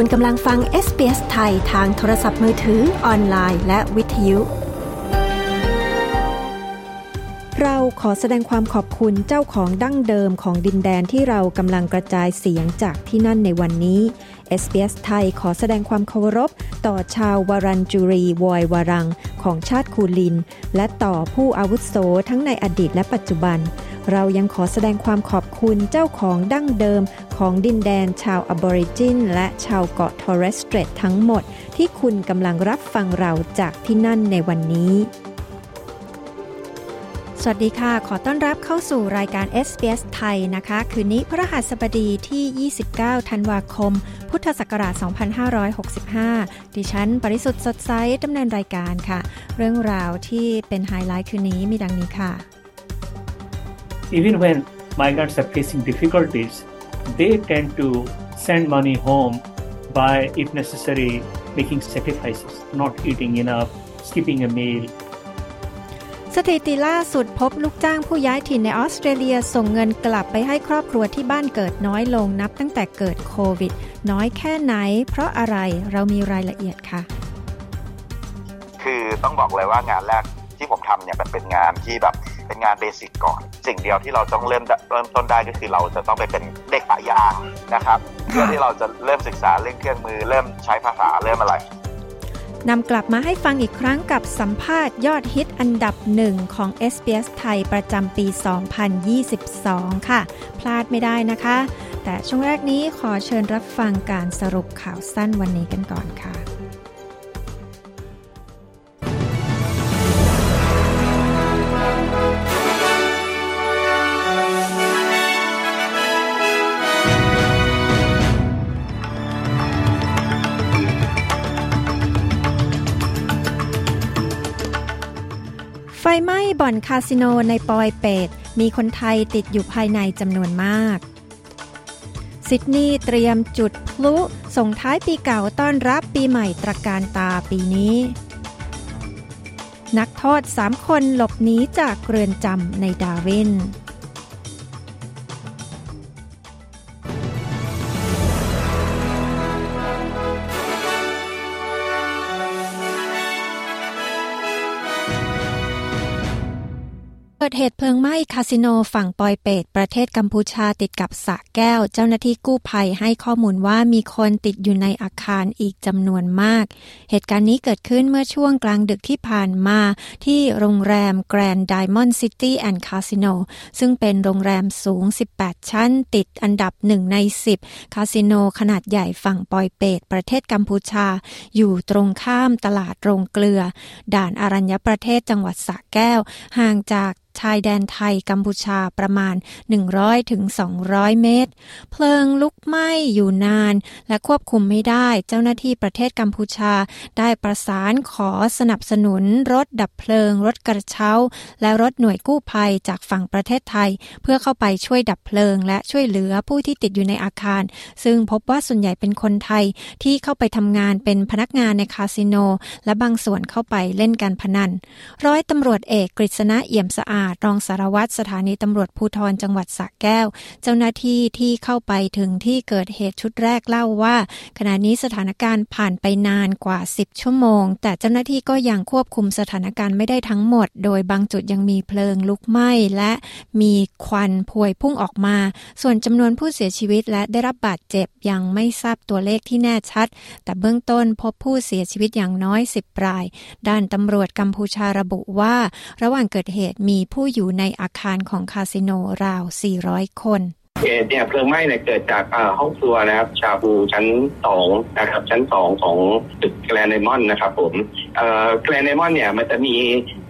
คุณกำลังฟัง SBS ไทยทางโทรศัพท์มือถือออนไลน์และวิทยุ เราขอแสดงความขอบคุณเจ้าของดั้งเดิมของดินแดนที่เรากำลังกระจายเสียงจากที่นั่นในวันนี้ SBS ไทยขอแสดงความเคารพ ต่อชาววารันจูรีวอยวารัง ของชาติคูลิน และต่อผู้อาวุโสทั้งในอดีตและปัจจุบัน เรายังขอแสดงความขอบคุณเจ้าของดั้งเดิมของดินแดนชาวอบอริจิน และชาวเกาะทอร์เรสเตรตทั้งหมด ที่คุณกำลังรับฟังเราจากที่นั่นในวันนี้ สวัสดีค่ะ ขอต้อนรับเข้าสู่รายการ SBS ไทยนะคะ คืนนี้พระหัสบดีที่ 29 ธันวาคม พุทธศักราช 2565 ดิฉัน ปริสุทธ์สดใสดำเนินรายการค่ะ เรื่องราวที่เป็นไฮไลท์คืนนี้มีดังนี้ค่ะ Even when migrants are facing difficulties, they tend to send money home by, if necessary, making sacrifices, not eating enough, skipping a meal, สถิติล่าสุดพบลูกจ้างผู้ย้ายถิ่นในออสเตรเลียส่งเงินกลับไปให้ครอบครัวที่บ้านเกิดน้อยลงนับตั้งแต่เกิดโควิด น้อยแค่ไหน เพราะอะไรเรามีรายละเอียดค่ะ คือต้องบอกเลยว่างานแรกที่ผมทำเนี่ยมันเป็นงานที่แบบ เป็นงานเบสิกก่อน สิ่งเดียวที่เราต้องเริ่มเริ่มต้นได้ก็คือเราจะต้องไปเป็นเด็กปะยางนะครับเพื่อที่เราจะเริ่มศึกษาเรื่องเครื่องมือ เริ่มใช้ภาษาเริ่มอะไรนำกลับมาให้ฟังอีกครั้งกับสัมภาษณ์ยอดฮิตอันดับหนึ่งของ SBS ไทยประจำปี 2022 ค่ะ พลาดไม่ได้นะคะ แต่ช่วงแรกนี้ขอเชิญรับฟังการสรุปข่าวสั้นวันนี้กันก่อนค่ะ ไฟไหม้บ่อนคาสิโนในปอยเปตมีคนไทยติดอยู่ภายในจำนวนมาก ซิดนีย์เตรียมจุดพลุส่งท้ายปีเก่าต้อนรับปีใหม่ตรการตาปีนี้ นักโทษสามคนหลบหนีจากเรือนจำในดาวิน ดเหตุเพลิงไหม้คาสิโนฝั่งปอยเปตประเทศกัมพูชาติดกับสะแก้ว เจ้าหน้าที่กู้ภัยให้ข้อมูลว่ามีคนติดอยู่ในอาคารอีกจำนวนมาก เหตุการณ์นี้เกิดขึ้นเมื่อช่วงกลางดึกที่ผ่านมา ที่โรงแรม Grand Diamond City and Casino ซึ่งเป็นโรงแรมสูง 18 ชั้น ติดอันดับหนึ่งใน 10 คาสิโนขนาดใหญ่ฝั่งปอยเปตประเทศกัมพูชา อยู่ตรงข้ามตลาดโรงเกลือ ด่านอารัญญประเทศจังหวัดสะแก้วห่างจากชายแดนไทยกัมพูชาประมาณ 100-200ถึง200 เมตร เพลิงลุกไหม้อยู่นาน และควบคุมไม่ได้ เจ้าหน้าที่ประเทศกัมพูชา ได้ประสานขอสนับสนุน รถดับเพลิง รถกระเช้า และรถหน่วยกู้ภัยจากฝั่งประเทศไทย เพื่อเข้าไปช่วยดับเพลิง และช่วยเหลือผู้ที่ติดอยู่ในอาคาร ซึ่งพบว่าส่วนใหญ่เป็นคนไทยที่เข้าไปทำงานเป็นพนักงานในคาสิโน และบางส่วนเข้าไปเล่นการพนัน ร้อยตำรวจเอกกฤษณะเอี่ยมสะอาดรองสารวัตรสถานีตำรวจภูธรจังหวัดสระแก้ว เจ้าหน้าที่ที่เข้าไปถึงที่เกิดเหตุชุดแรกเล่าว่า ขณะนี้สถานการณ์ผ่านไปนานกว่า 10 ชั่วโมง แต่เจ้าหน้าที่ก็ยังควบคุมสถานการณ์ไม่ได้ทั้งหมด โดยบางจุดยังมีเพลิงลุกไหม้และมีควันพวยพุ่งออกมา ส่วนจำนวนผู้เสียชีวิตและได้รับบาดเจ็บยังไม่ทราบตัวเลขที่แน่ชัด แต่เบื้องต้นพบผู้เสียชีวิตอย่างน้อย 10ราย ด้านตำรวจกัมพูชาระบุว่า ระหว่างเกิดเหตุมีผู้อยู่ในอาคารของคาสิโนราว 400 คนเหตุเนี่ยเพลิงไหม้เนี่ยเกิดจากห้องครัวนะครับชาบูชั้นสองนะครับชั้นสองของตึกแกรนไดมอนด์นะครับผมแกรนไดมอนด์เนี่ยมันจะมี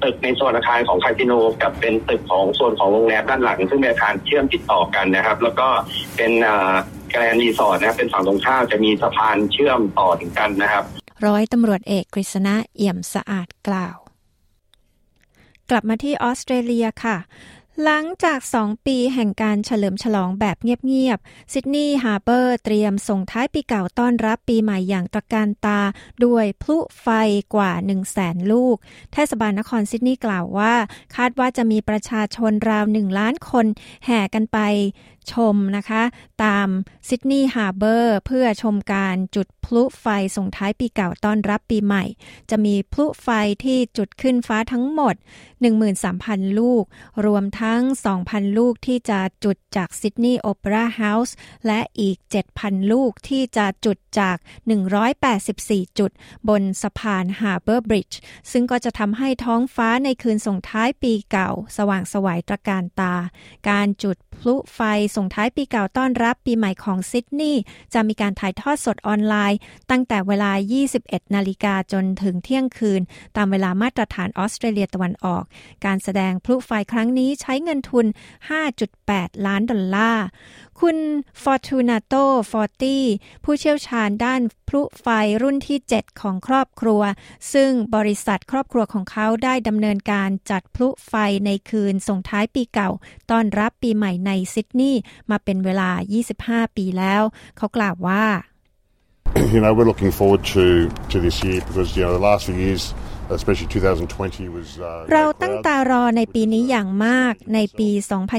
ตึกในโซนอาคารของคาสิโนกับเป็นตึกของโซนของโรงแรมด้านหลัง ซึ่งเป็นอาคารเชื่อมติดต่อกันนะครับ แล้วก็เป็น Grand Resort นะครับเป็นฝั่งตรงข้ามจะมีสะพานเชื่อมต่อถึงกันนะครับ ร้อยตำรวจเอกกฤษณะเอี่ยมสะอาดกล่าว กลับมาที่ออสเตรเลียค่ะ หลังจาก 2 ปีแห่งการเฉลิมฉลองแบบเงียบๆซิดนีย์ฮาร์เบอร์เตรียมส่งท้ายปีเก่าต้อนรับปีใหม่อย่างตระการตา ด้วยพลุไฟกว่า 1 0 0 0 0แสนลูก เทศบาลนครซิดนีย์กล่าวว่า คาดว่าจะมีประชาชนราว 1 ล้านคน แห่กันไป ชมนะคะ ตามซิดนีย์ฮาร์เบอร์เพื่อชมการจุดพลุไฟส่งท้ายปีเก่าต้อนรับปีใหม่ จะมีพลุไฟที่จุดขึ้นฟ้าทั้งหมด 13,000 ลูก รวมทั้ง 2,000 ลูกที่จะจุดจากซิดนีย์โอเปร่าเฮาส์และอีก 7,000 ลูกที่จะจุดจาก 184 จุด บนสะพานฮาร์เบอร์บริดจ์ซึ่งก็จะทำให้ท้องฟ้าในคืนส่งท้ายปีเก่า สว่างไสวตระการตา การจุดพลุไฟส่งท้ายปีเก่าต้อนรับปีใหม่ของซิดนีย์จะมีการถ่ายทอดสดออนไลน์ ตั้งแต่เวลา 21 นาฬิกาจนถึงเที่ยงคืน ตามเวลามาตรฐานออสเตรเลียตะวันออก การแสดงพลุไฟครั้งนี้ใช้เงินทุน 5.8 ล้านดอลลาร์ คุณ Fortunato Forti ผู้เชี่ยวชาญด้านพลุไฟรุ่นที่ 7 ของครอบครัว ซึ่งบริษัทครอบครัวของเขาได้ดำเนินการจัดพลุไฟในคืนส่งท้ายปีเก่า ต้อนรับปีใหม่ในซิดนีย์มาเป็นเวลา 25 ปีแล้ว เขากล่าวว่า You know, we're looking forward to to this year because you know the last few years เราตั้งตารอในปีนี้อย่างมาก ในปี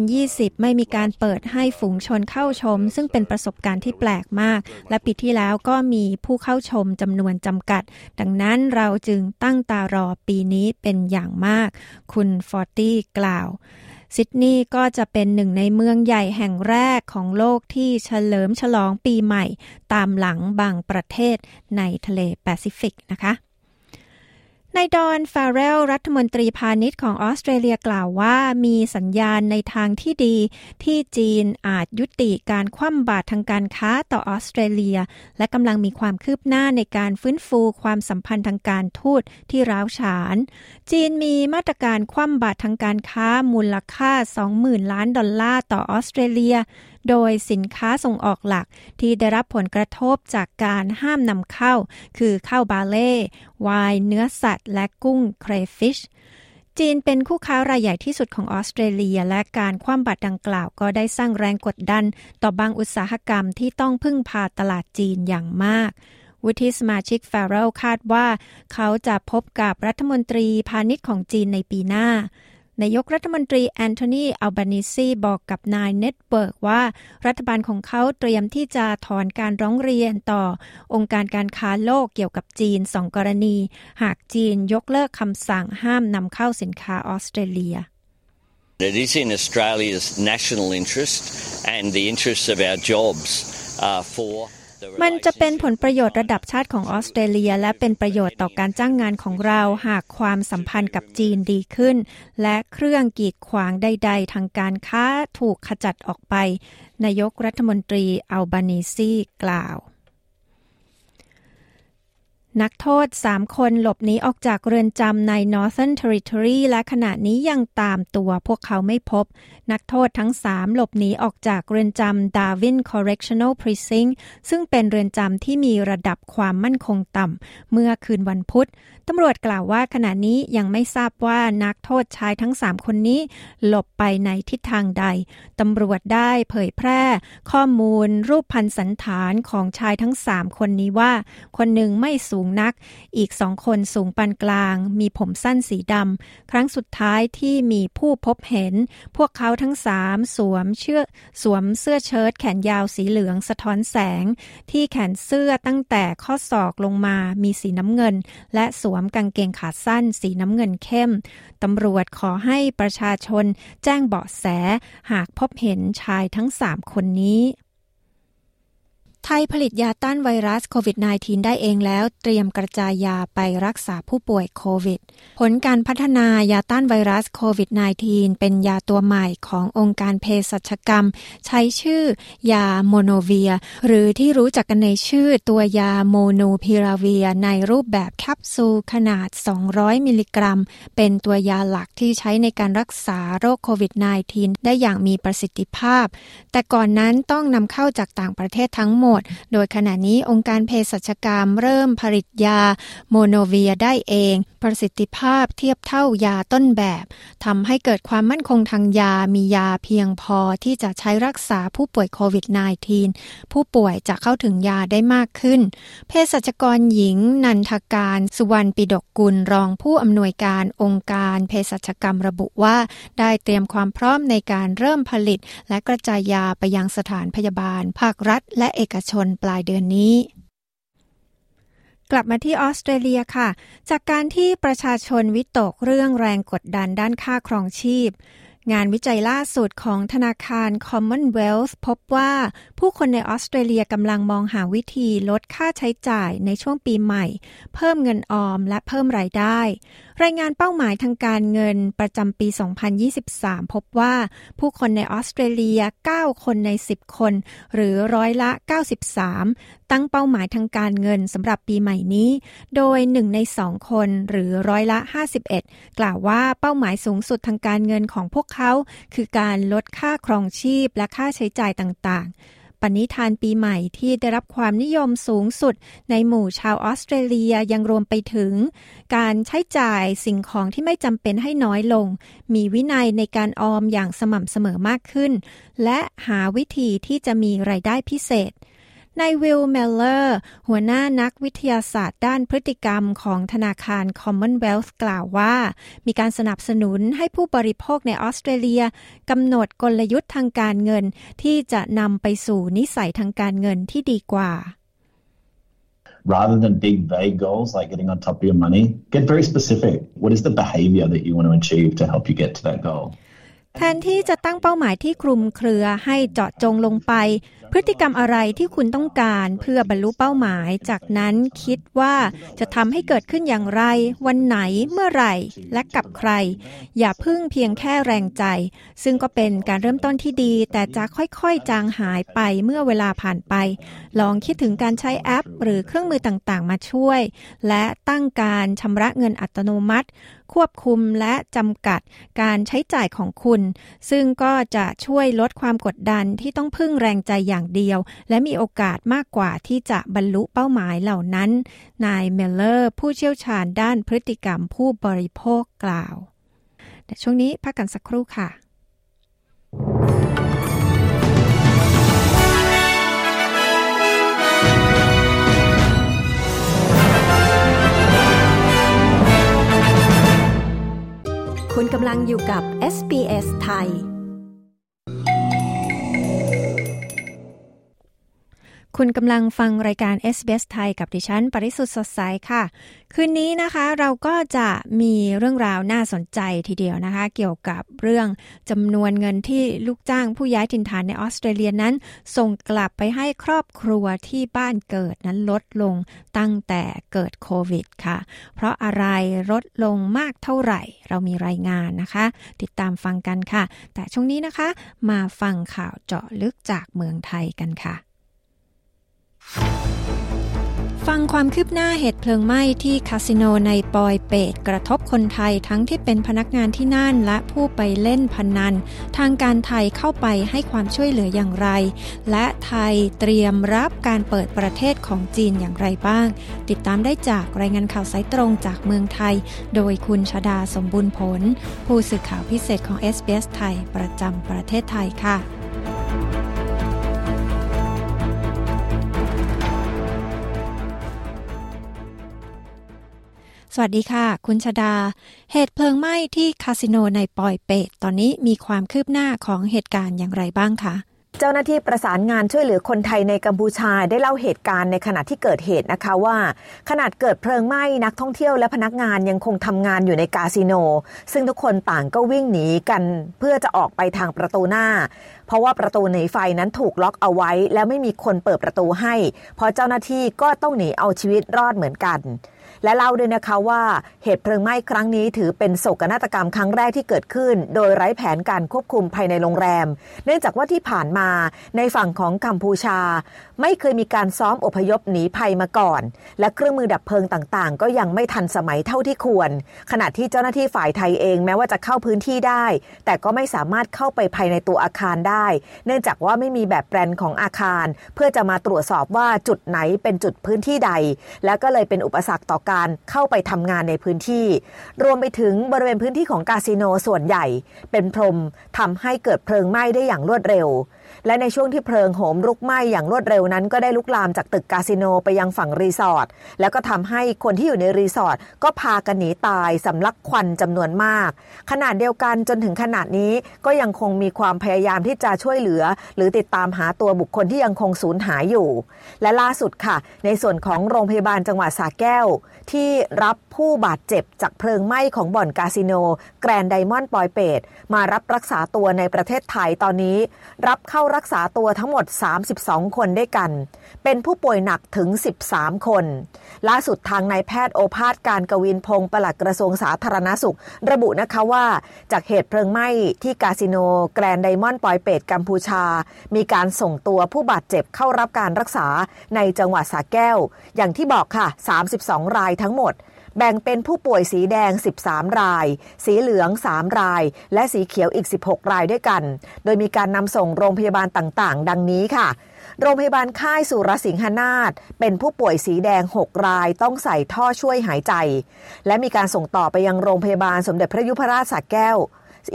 2020 ไม่มีการเปิดให้ฝูงชนเข้าชม ซึ่งเป็นประสบการณ์ที่แปลกมาก และปีที่แล้วก็มีผู้เข้าชมจำนวนจำกัด ดังนั้นเราจึงตั้งตารอปีนี้เป็นอย่างมาก คุณฟอร์ตี้กล่าว ซิดนีย์ก็จะเป็นหนึ่งในเมืองใหญ่แห่งแรกของโลกที่เฉลิมฉลองปีใหม่ ตามหลังบางประเทศในทะเลแปซิฟิกนะคะ นายดอนฟาเรลรัฐมนตรีพาณิชย์ของออสเตรเลียกล่าวว่ามีสัญญาณในทางที่ดีที่จีนอาจยุติการคว่ำบาตรทางการค้าต่อออสเตรเลีย และกำลังมีความคืบหน้าในการฟื้นฟูความสัมพันธ์ทางการทูตที่ร้าวฉาน จีนมีมาตรการคว่ำบาตรทางการค้ามูลค่า 20,000 ล้านดอลลาร์ต่อออสเตรเลียโดยสินค้าส่งออกหลักที่ได้รับผลกระทบจากการห้ามนำเข้า คือข้าวบาเล่ไวน์เนื้อสัตว์ และกุ้งเครฟิชจีนเป็นคู่ค้ารายใหญ่ที่สุดของออสเตรเลีย และการคว่ำบาตรดังกล่าวก็ได้สร้างแรงกดดัน ต่อบางอุตสาหกรรมที่ต้องพึ่งพาตลาดจีนอย่างมาก วุฒิสมาชิกฟาเรลคาดว่า เขาจะพบกับรัฐมนตรีพาณิชย์ของจีนในปีหน้า นายกรัฐมนตรีแอนโทนีอัลบานิซีบอกกับนายเน็ตเบิร์กว่า รัฐบาลของเขาเตรียมที่จะถอนการร้องเรียนต่อ องค์การการค้าโลกเกี่ยวกับจีนสองกรณี หากจีนยกเลิกคำสั่งห้ามนำเข้าสินค้าออสเตรเลีย It is in Australia's national interest and the interests of our jobs uh, for มันจะเป็นผลประโยชน์ระดับชาติของออสเตรเลีย และเป็นประโยชน์ต่อการจ้างงานของเราหากความสัมพันธ์กับจีนดีขึ้น และเครื่องกีดขวางใด ๆ ทางการค้าถูกขจัดออกไป นายกรัฐมนตรีอัลบานีซีกล่าว นักโทษ 3 คนหลบหนีออกจากเรือนจำใน Northern Territory และขณะนี้ยังตามตัวพวกเขาไม่พบ นักโทษทั้ง 3 หลบหนีออกจากเรือนจำ Darwin Correctional Precinct ซึ่งเป็นเรือนจำที่มีระดับความมั่นคงต่ำ เมื่อคืนวันพุธ ตำรวจกล่าวว่าขณะนี้ยังไม่ทราบว่านักโทษชายทั้ง 3 คนนี้ หลบไปในทิศทางใด ตำรวจได้เผยแพร่ ข้อมูลรูปพันสันฐานของชายทั้ง 3 คนนี้ว่า คนหนึ่งไม่สูงนัก อีกสองคนสูงปานกลาง มีผมสั้นสีดำ ครั้งสุดท้ายที่มีผู้พบเห็น พวกเขาทั้งสามสวมเชือสวมเสื้อเชิ้ตแขนยาวสีเหลืองสะท้อนแสง ที่แขนเสื้อตั้งแต่ข้อศอกลงมามีสีน้ำเงิน และสวมมกางเกงขาสั้น สีน้ำเงินเข้ม ตำรวจขอให้ประชาชนแจ้งเบาะแส หากพบเห็นชายทั้งสามคนนี้ ไทยผลิตยาต้านไวรัสโควิด -19 ได้เองแล้ว เตรียมกระจายยาไปรักษาผู้ป่วยโควิด ผลการพัฒนายาต้านไวรัสโควิด -19 เป็นยาตัวใหม่ขององค์การเภสัชกรรม ใช้ชื่อยาโมโนเวีย หรือที่รู้จักกันในชื่อตัวยาโมโนพิราเวีย ในรูปแบบแคปซูลขนาด 200 มิลลิกรัม เป็นตัวยาหลักที่ใช้ในการรักษาโรคโควิด -19 ได้อย่างมีประสิทธิภาพ แต่ก่อนนั้นต้องนำเข้าจากต่างประเทศทั้งหมดโดยขณะนี้องค์การเภสัชกรรมเริ่มผลิตยาโมโนเวียได้เอง ประสิทธิภาพเทียบเท่ายาต้นแบบทำให้เกิดความมั่นคงทางยามียาเพียงพอที่จะใช้รักษาผู้ป่วยโควิด -19 ผู้ป่วยจะเข้าถึงยาได้มากขึ้น เภสัชกรหญิงนันทการสุวรรณปิดกกุลรองผู้อำนวยการองค์การเภสัชกรรมระบุว่า ได้เตรียมความพร้อมในการเริ่มผลิต และกระจายยาไปยังสถานพยาบาล ภาครัฐ และเอกชนปลายเดือนนี้ กลับมาที่ออสเตรเลียค่ะ จากการที่ประชาชนวิตกเรื่องแรงกดดันด้านค่าครองชีพ งานวิจัยล่าสุดของธนาคาร Commonwealth พบว่า ผู้คนในออสเตรเลียกำลังมองหาวิธีลดค่าใช้จ่ายในช่วงปีใหม่ เพิ่มเงินออมและเพิ่มรายได้ รายงานเป้าหมายทางการเงินประจำปี 2023 พบว่าผู้คนในออสเตรเลีย 9 คนใน 10 คน หรือร้อยละ 93 ตั้งเป้าหมายทางการเงินสำหรับปีใหม่นี้ โดย 1 ใน 2 คนหรือร้อยละ 51 กล่าวว่าเป้าหมายสูงสุดทางการเงินของพวกเขา คือการลดค่าครองชีพและค่าใช้จ่ายต่างๆ ปณิธานปีใหม่ที่ได้รับความนิยมสูงสุดในหมู่ชาวออสเตรเลียยังรวมไปถึง การใช้จ่ายสิ่งของที่ไม่จำเป็นให้น้อยลง มีวินัยในการออมอย่างสม่ำเสมอมากขึ้น และหาวิธีที่จะมีรายได้พิเศษ นายวิลเมลเลอร์ หัวหน้านักวิทยาศาสตร์ด้านพฤติกรรมของธนาคาร Commonwealth กล่าวว่า มีการสนับสนุนให้ผู้บริโภคในออสเตรเลียกำหนดกลยุทธ์ทางการเงิน ที่จะนำไปสู่นิสัยทางการเงินที่ดีกว่า rather than big vague goals like getting on top of your money, get very specific. What is the behavior that you want to achieve to help you get to that goal? แทนที่จะตั้งเป้าหมายที่คลุมเครือให้เจาะจงลงไป พฤติกรรมอะไรที่คุณต้องการเพื่อบรรลุเป้าหมาย จากนั้นคิดว่าจะทำให้เกิดขึ้นอย่างไร วันไหนเมื่อไหร่ และกับใคร อย่าพึ่งเพียงแค่แรงใจ ซึ่งก็เป็นการเริ่มต้นที่ดี แต่จะค่อยๆ จางหายไปเมื่อเวลาผ่านไป ลองคิดถึงการใช้แอป หรือเครื่องมือต่างๆ มาช่วย และตั้งการชำระเงินอัตโนมัติ ควบคุมและจำกัดการใช้จ่ายของคุณ ซึ่งก็จะช่วยลดความกดดันที่ต้องพึ่งแรงใจอย่างเดียว และมีโอกาสมากกว่าที่จะบรรลุเป้าหมายเหล่านั้น นายเมลเลอร์ผู้เชี่ยวชาญด้านพฤติกรรมผู้บริโภคกล่าวแต่ช่วงนี้พักกันสักครู่ค่ะคุณกำลังอยู่กับ SBS ไทย คุณกำลังฟังรายการ SBS ไทยกับดิฉัน ปริสุทธ์สดใสค่ะ คืนนี้นะคะเราก็จะมีเรื่องราวน่าสนใจทีเดียวนะคะ เกี่ยวกับเรื่องจำนวนเงินที่ลูกจ้างผู้ย้ายถิ่นฐานในออสเตรเลียนั้น ส่งกลับไปให้ครอบครัวที่บ้านเกิดนั้นลดลงตั้งแต่เกิดโควิดค่ะ เพราะอะไรลดลงมากเท่าไหร่ เรามีรายงานนะคะ ติดตามฟังกันค่ะ แต่ช่วงนี้นะคะ มาฟังข่าวเจาะลึกจากเมืองไทยกันค่ะ ฟังความคืบหน้าเหตุเพลิงไหม้ที่คาสิโนในปอยเปตกระทบคนไทยทั้งที่เป็นพนักงานที่นั่นและผู้ไปเล่นพนัน ทางการไทยเข้าไปให้ความช่วยเหลืออย่างไร และไทยเตรียมรับการเปิดประเทศของจีนอย่างไรบ้าง ติดตามได้จากรายงานข่าวสายตรงจากเมืองไทย โดยคุณชดาสมบูรณ์ผล ผู้สื่อข่าวพิเศษของ SBS ไทยประจำประเทศไทยค่ะ สวัสดีค่ะ คุณชดา เหตุเพลิงไหม้ที่คาสิโนในปอยเปตตอนนี้มีความคืบหน้าของเหตุการณ์อย่างไรบ้างคะเจ้าหน้าที่ประสานงานช่วยเหลือคนไทยในกัมพูชาได้เล่าเหตุการณ์ในขณะที่เกิดเหตุนะคะว่า ขนาดเกิดเพลิงไหม้นักท่องเที่ยวและพนักงานยังคงทำงานอยู่ในคาสิโน ซึ่งทุกคนต่างก็วิ่งหนีกันเพื่อจะออกไปทางประตูหน้า เพราะว่าประตูหนีไฟนั้นถูกล็อกเอาไว้ และไม่มีคนเปิดประตูให้ เพราะเจ้าหน้าที่ก็ต้องหนีเอาชีวิตรอดเหมือนกัน และเล่าด้วยนะคะว่าเหตุเพลิงไหม้ครั้งนี้ถือเป็นโศกนาฏกรรมครั้งแรกที่เกิดขึ้น โดยไร้แผนการควบคุมภายในโรงแรม เนื่องจากว่าที่ผ่านมาในฝั่งของกัมพูชา ไม่เคยมีการซ้อมอพยพหนีภัยมาก่อน และเครื่องมือดับเพลิงต่างๆ ก็ยังไม่ทันสมัยเท่าที่ควร ขณะที่เจ้าหน้าที่ฝ่ายไทยเองแม้ว่าจะเข้าพื้นที่ได้ แต่ก็ไม่สามารถเข้าไปภายในตัวอาคารได้ เนื่องจากว่าไม่มีแบบแปลนของอาคาร เพื่อจะมาตรวจสอบว่าจุดไหนเป็นจุดพื้นที่ใด และก็เลยเป็นอุปสรรคต่อการเข้าไปทำงานในพื้นที่ รวมไปถึงบริเวณพื้นที่ของคาสิโนส่วนใหญ่ เป็นพรมทำให้เกิดเพลิงไหม้ได้อย่างรวดเร็ว และในช่วงที่เพลิงโหมลุกไหม้อย่างรวดเร็วนั้น ก็ได้ลุกลามจากตึกคาสิโนไปยังฝั่งรีสอร์ทแล้วก็ทำให้คนที่อยู่ในรีสอร์ทก็พากันหนีตายสำลักควันจำนวนมาก ขนาดเดียวกันจนถึงขนาดนี้ก็ยังคงมีความพยายามที่จะช่วยเหลือ หรือติดตามหาตัวบุคคลที่ยังคงสูญหายอยู่ และล่าสุดค่ะ ในส่วนของโรงพยาบาลจังหวัดสระแก้ว ที่รับผู้บาดเจ็บจากเพลิงไหม้ของบ่อนคาสิโน แกรนไดมอนด์ปอยเปตมารับรักษาตัวในประเทศไทยตอนนี้ รับเข้ารักษาตัวทั้งหมด 32 คนด้วยกัน เป็นผู้ป่วยหนักถึง 13 คน ล่าสุดทางนายแพทย์โอภาสการกวินพงศ์ปลัดกระทรวงสาธารณสุข ระบุนะคะว่า จากเหตุเพลิงไหม้ที่คาสิโนแกรนไดมอนด์ปอยเปตกัมพูชา มีการส่งตัวผู้บาดเจ็บเข้ารับการรักษาในจังหวัดสระแก้ว อย่างที่บอกค่ะ 32 รายทั้งหมด แบ่งเป็นผู้ป่วยสีแดง 13 ราย สีเหลือง 3 ราย และสีเขียวอีก 16 รายด้วยกัน โดยมีการนำส่งโรงพยาบาลต่างๆ ดังนี้ค่ะโรงพยาบาลค่ายสุรสิงหนาถเป็นผู้ป่วยสีแดง 6 รายต้องใส่ท่อช่วยหายใจ และมีการส่งต่อไปยังโรงพยาบาลสมเด็จพระยุพราชสักแก้ว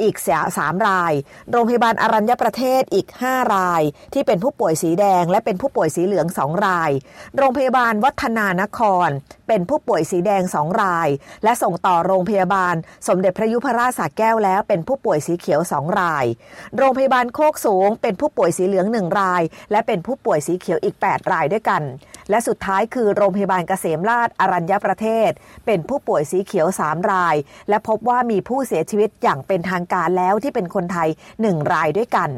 อีกสามราย โรงพยาบาลอรัญญประเทศอีก 5 ราย ที่เป็นผู้ป่วยสีแดง และเป็นผู้ป่วยสีเหลือง 2 ราย โรงพยาบาลวัฒนานคร เป็นผู้ป่วยสีแดง 2 ราย และส่งต่อโรงพยาบาล สมเด็จพระยุพราชสระแก้วแล้ว เป็นผู้ป่วยสีเขียว 2 ราย โรงพยาบาลโคกสูง เป็นผู้ป่วยสีเหลือง 1 ราย และเป็นผู้ป่วยสีเขียวอีก 8 รายด้วยกัน และสุดท้ายคือโรงพยาบาลเกษมราชอรัญญประเทศ เป็นผู้ป่วยสีเขียว 3 ราย และพบว่ามีผู้เสียชีวิตอย่างเป็นทางางการแล้วที่เป็นคนไทย 1 รายด้วยกัน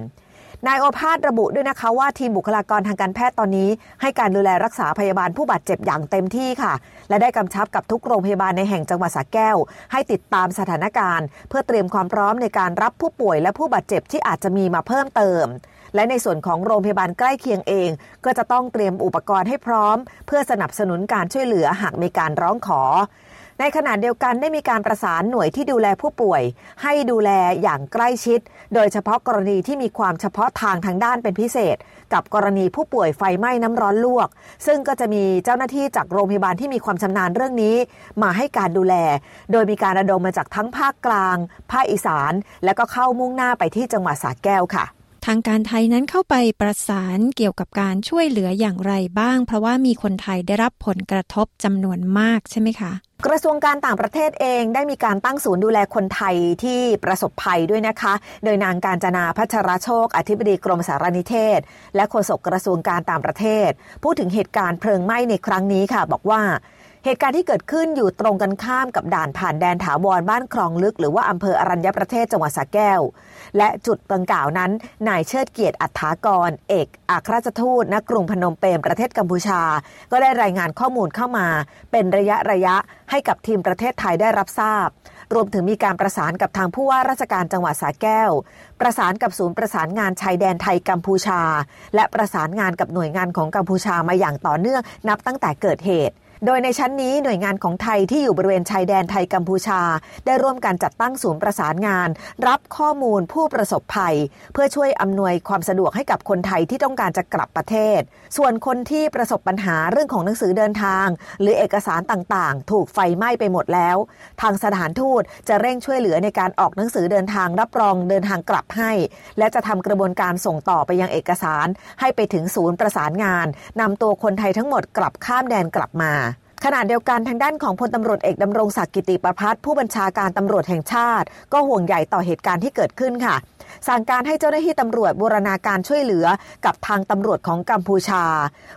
นายโอภาสระบุด้วยนะคะว่าทีมบุคลากรทางการแพทย์ตอนนี้ ให้การดูแลรักษาพยาบาลผู้บาดเจ็บอย่างเต็มที่ค่ะ และได้กำชับกับทุกโรงพยาบาลในแห่งจังหวัดสระแก้ว ให้ติดตามสถานการณ์ เพื่อเตรียมความพร้อมในการรับผู้ป่วยและผู้บาดเจ็บที่อาจจะมีมาเพิ่มเติม และในส่วนของโรงพยาบาลใกล้เคียงเอง ก็จะต้องเตรียมอุปกรณ์ให้พร้อม เพื่อสนับสนุนการช่วยเหลือหากมีการร้องขอ ในขณะเดียวกันได้มีการประสานหน่วยที่ดูแลผู้ป่วย ให้ดูแลอย่างใกล้ชิด โดยเฉพาะกรณีที่มีความเฉพาะทางทางด้านเป็นพิเศษ กับกรณีผู้ป่วยไฟไหม้น้ำร้อนลวก ซึ่งก็จะมีเจ้าหน้าที่จากโรงพยาบาลที่มีความชำนาญเรื่องนี้ มาให้การดูแล โดยมีการระดมมาจากทั้งภาคกลาง ภาคอีสาน และก็เข้ามุ่งหน้าไปที่จังหวัดสระแก้วค่ะทางการไทยนั้นเข้าไปประสานเกี่ยวกับการช่วยเหลืออย่างไรบ้าง เพราะว่ามีคนไทยได้รับผลกระทบจำนวนมากใช่ไหมคะ กระทรวงการต่างประเทศเองได้มีการตั้งศูนย์ดูแลคนไทยที่ประสบภัยด้วยนะคะ โดยนางการจนาพัชรโชค อธิบดีกรมสารนิเทศ และโฆษกกระทรวงการต่างประเทศ พูดถึงเหตุการณ์เพลิงไหม้ในครั้งนี้ค่ะ บอกว่า เหตุการณ์ที่เกิดขึ้นอยู่ตรงกันข้ามกับด่านผ่านแดนถาวรบ้านคลองลึก หรือว่าอำเภออรัญญประเทศจังหวัดสระแก้ว และจุดดังกล่าวนั้นนายเชิดเกียรติอัฏฐากร เอกอัครราชทูตณกรุงพนมเปญประเทศกัมพูชา ก็ได้รายงานข้อมูลเข้ามา เป็นระยะระยะให้กับทีมประเทศไทยได้รับทราบ รวมถึงมีการประสานกับทางผู้ว่าราชการจังหวัดสระแก้ว ประสานกับศูนย์ประสานงานชายแดนไทยกัมพูชา และประสานงานกับหน่วยงานของกัมพูชามาอย่างต่อเนื่องนับตั้งแต่เกิดเหตุ โดยในชั้นนี้หน่วยงานของไทยที่อยู่บริเวณชายแดนไทยกัมพูชา ได้ร่วมกันจัดตั้งศูนย์ประสานงาน รับข้อมูลผู้ประสบภัย เพื่อช่วยอำนวยความสะดวกให้กับคนไทยที่ต้องการจะกลับประเทศ ส่วนคนที่ประสบปัญหาเรื่องของหนังสือเดินทาง หรือเอกสารต่างๆ ถูกไฟไหม้ไปหมดแล้ว ทางสถานทูตจะเร่งช่วยเหลือในการออกหนังสือเดินทางรับรองเดินทางกลับให้ และจะทำกระบวนการส่งต่อไปยังเอกสาร ให้ไปถึงศูนย์ประสานงานนำตัวคนไทยทั้งหมดกลับข้ามแดนกลับมา ขณะเดียวกันทางด้านของพลตำรวจเอกดำรงศักดิ์กิติประพัฒน์ผู้บัญชาการตำรวจแห่งชาติ ก็ห่วงใหญ่ต่อเหตุการณ์ที่เกิดขึ้นค่ะ สั่งการให้เจ้าหน้าที่ตำรวจบูรณาการช่วยเหลือกับทางตำรวจของกัมพูชา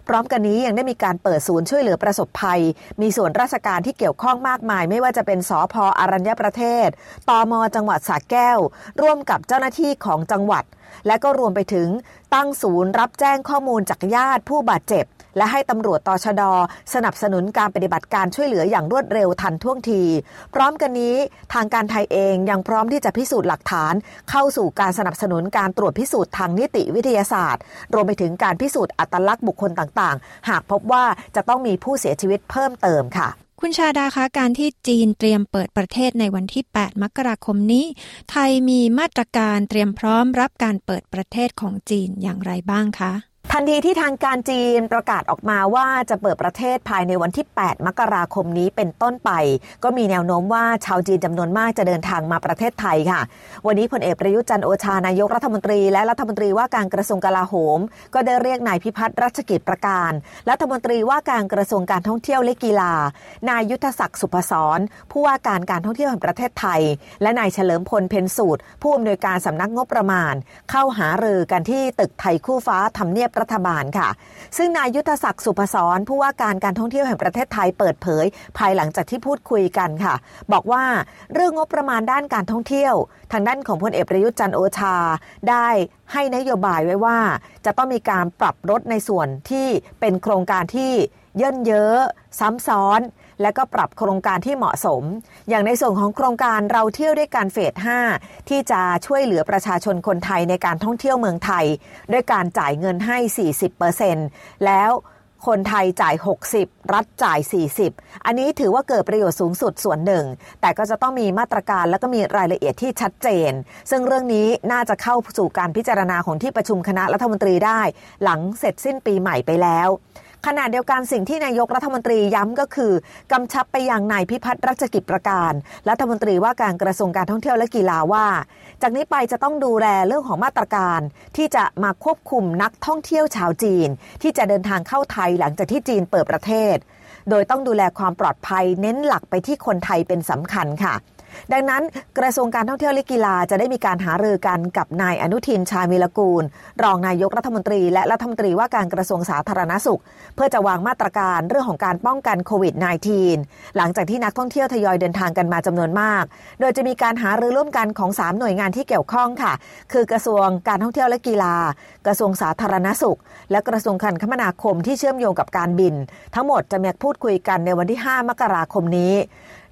พร้อมกันนี้ยังได้มีการเปิดศูนย์ช่วยเหลือประสบภัย มีส่วนราชการที่เกี่ยวข้องมากมาย ไม่ว่าจะเป็นสอพออรัญญประเทศตมจังหวัดสระแก้ว ร่วมกับเจ้าหน้าที่ของจังหวัด และก็รวมไปถึงตั้งศูนย์รับแจ้งข้อมูลจากญาติผู้บาดเจ็บ และให้ตำรวจตชด สนับสนุนการปฏิบัติการช่วยเหลืออย่างรวดเร็วทันท่วงที พร้อมกันนี้ทางการไทยเองยังพร้อมที่จะพิสูจน์หลักฐาน เข้าสู่การสนับสนุนการตรวจพิสูจน์ทางนิติวิทยาศาสตร์ รวมไปถึงการพิสูจน์อัตลักษณ์บุคคลต่างๆ หากพบว่าจะต้องมีผู้เสียชีวิตเพิ่มเติมค่ะคุณชาดาคะการที่จีนเตรียมเปิดประเทศในวันที่ 8 มกราคมนี้ ไทยมีมาตรการเตรียมพร้อมรับการเปิดประเทศของจีนอย่างไรบ้างคะ ทันทีที่ทางการจีนประกาศออกมาว่าจะเปิดประเทศภายในวันที่ 8 มกราคมนี้เป็นต้นไป ก็มีแนวโน้มว่าชาวจีนจำนวนมากจะเดินทางมาประเทศไทยค่ะ วันนี้พลเอกประยุทธ์จันทร์โอชานายกรัฐมนตรีและรัฐมนตรีว่าการกระทรวงกลาโหม ก็ได้เรียกนายพิพัฒน์รัชกิจประการ รัฐมนตรีว่าการกระทรวงการท่องเที่ยวและกีฬา นายยุทธศักดิ์สุพศรผู้ว่าการการท่องเที่ยวแห่งประเทศไทย และนายเฉลิมพลเพ็ญสูตรผู้อำนวยการสำนักงบประมาณ เข้าหารือกันที่ตึกไทยคู่ฟ้าทำเนียบรัฐบาลค่ะ ซึ่งนายยุทธศักดิ์สุพศรผู้ว่าการการท่องเที่ยวแห่งประเทศไทยเปิดเผย ภายหลังจากที่พูดคุยกันค่ะ บอกว่าเรื่องงบประมาณด้านการท่องเที่ยว ทางด้านของพลเอกประยุทธ์จันโอชา ได้ให้นโยบายไว้ว่า จะต้องมีการปรับลดในส่วนที่เป็นโครงการที่เยินเยอะ ซ้ำซ้อน และก็ปรับโครงการที่เหมาะสม อย่างในส่วนของโครงการเราเที่ยวด้วยการเฟส 5 ที่จะช่วยเหลือประชาชนคนไทยในการท่องเที่ยวเมืองไทย ด้วยการจ่ายเงินให้ 40%แล้วคนไทยจ่าย 60 รัฐจ่าย 40 อันนี้ถือว่าเกิดประโยชน์สูงสุดส่วนหนึ่ง แต่ก็จะต้องมีมาตรการและก็มีรายละเอียดที่ชัดเจน ซึ่งเรื่องนี้น่าจะเข้าสู่การพิจารณาของที่ประชุมคณะรัฐมนตรีได้ หลังเสร็จสิ้นปีใหม่ไปแล้ว ขณะเดียวกันสิ่งที่นายกรัฐมนตรีย้ำก็คือกำชับไปยังนายพิพัฒน์รัชกิจประการ รัฐมนตรีว่าการกระทรวงการท่องเที่ยวและกีฬาว่า จากนี้ไปจะต้องดูแลเรื่องของมาตรการ ที่จะมาควบคุมนักท่องเที่ยวชาวจีน ที่จะเดินทางเข้าไทยหลังจากที่จีนเปิดประเทศ โดยต้องดูแลความปลอดภัยเน้นหลักไปที่คนไทยเป็นสำคัญค่ะ ดังนั้นกระทรวงการท่องเที่ยวและกีฬาจะได้มีการหารือกันกับนายอนุทินชาญวิรกูล รองนายกรัฐมนตรี และรัฐมนตรีว่าการกระทรวงสาธารณสุข เพื่อจะวางมาตรการเรื่องของการป้องกันโควิด -19 หลังจากที่นักท่องเที่ยวทยอยเดินทางกันมาจำนวนมาก โดยจะมีการหารือร่วมกันของ 3 หน่วยงานที่เกี่ยวข้องค่ะ คือกระทรวงการท่องเที่ยวและกีฬา กระทรวงสาธารณสุข และกระทรวงการคมนาคมที่เชื่อมโยงกับการบิน ทั้งหมดจะมีพูดคุยกันในวันที่ 5 มกราคมนี้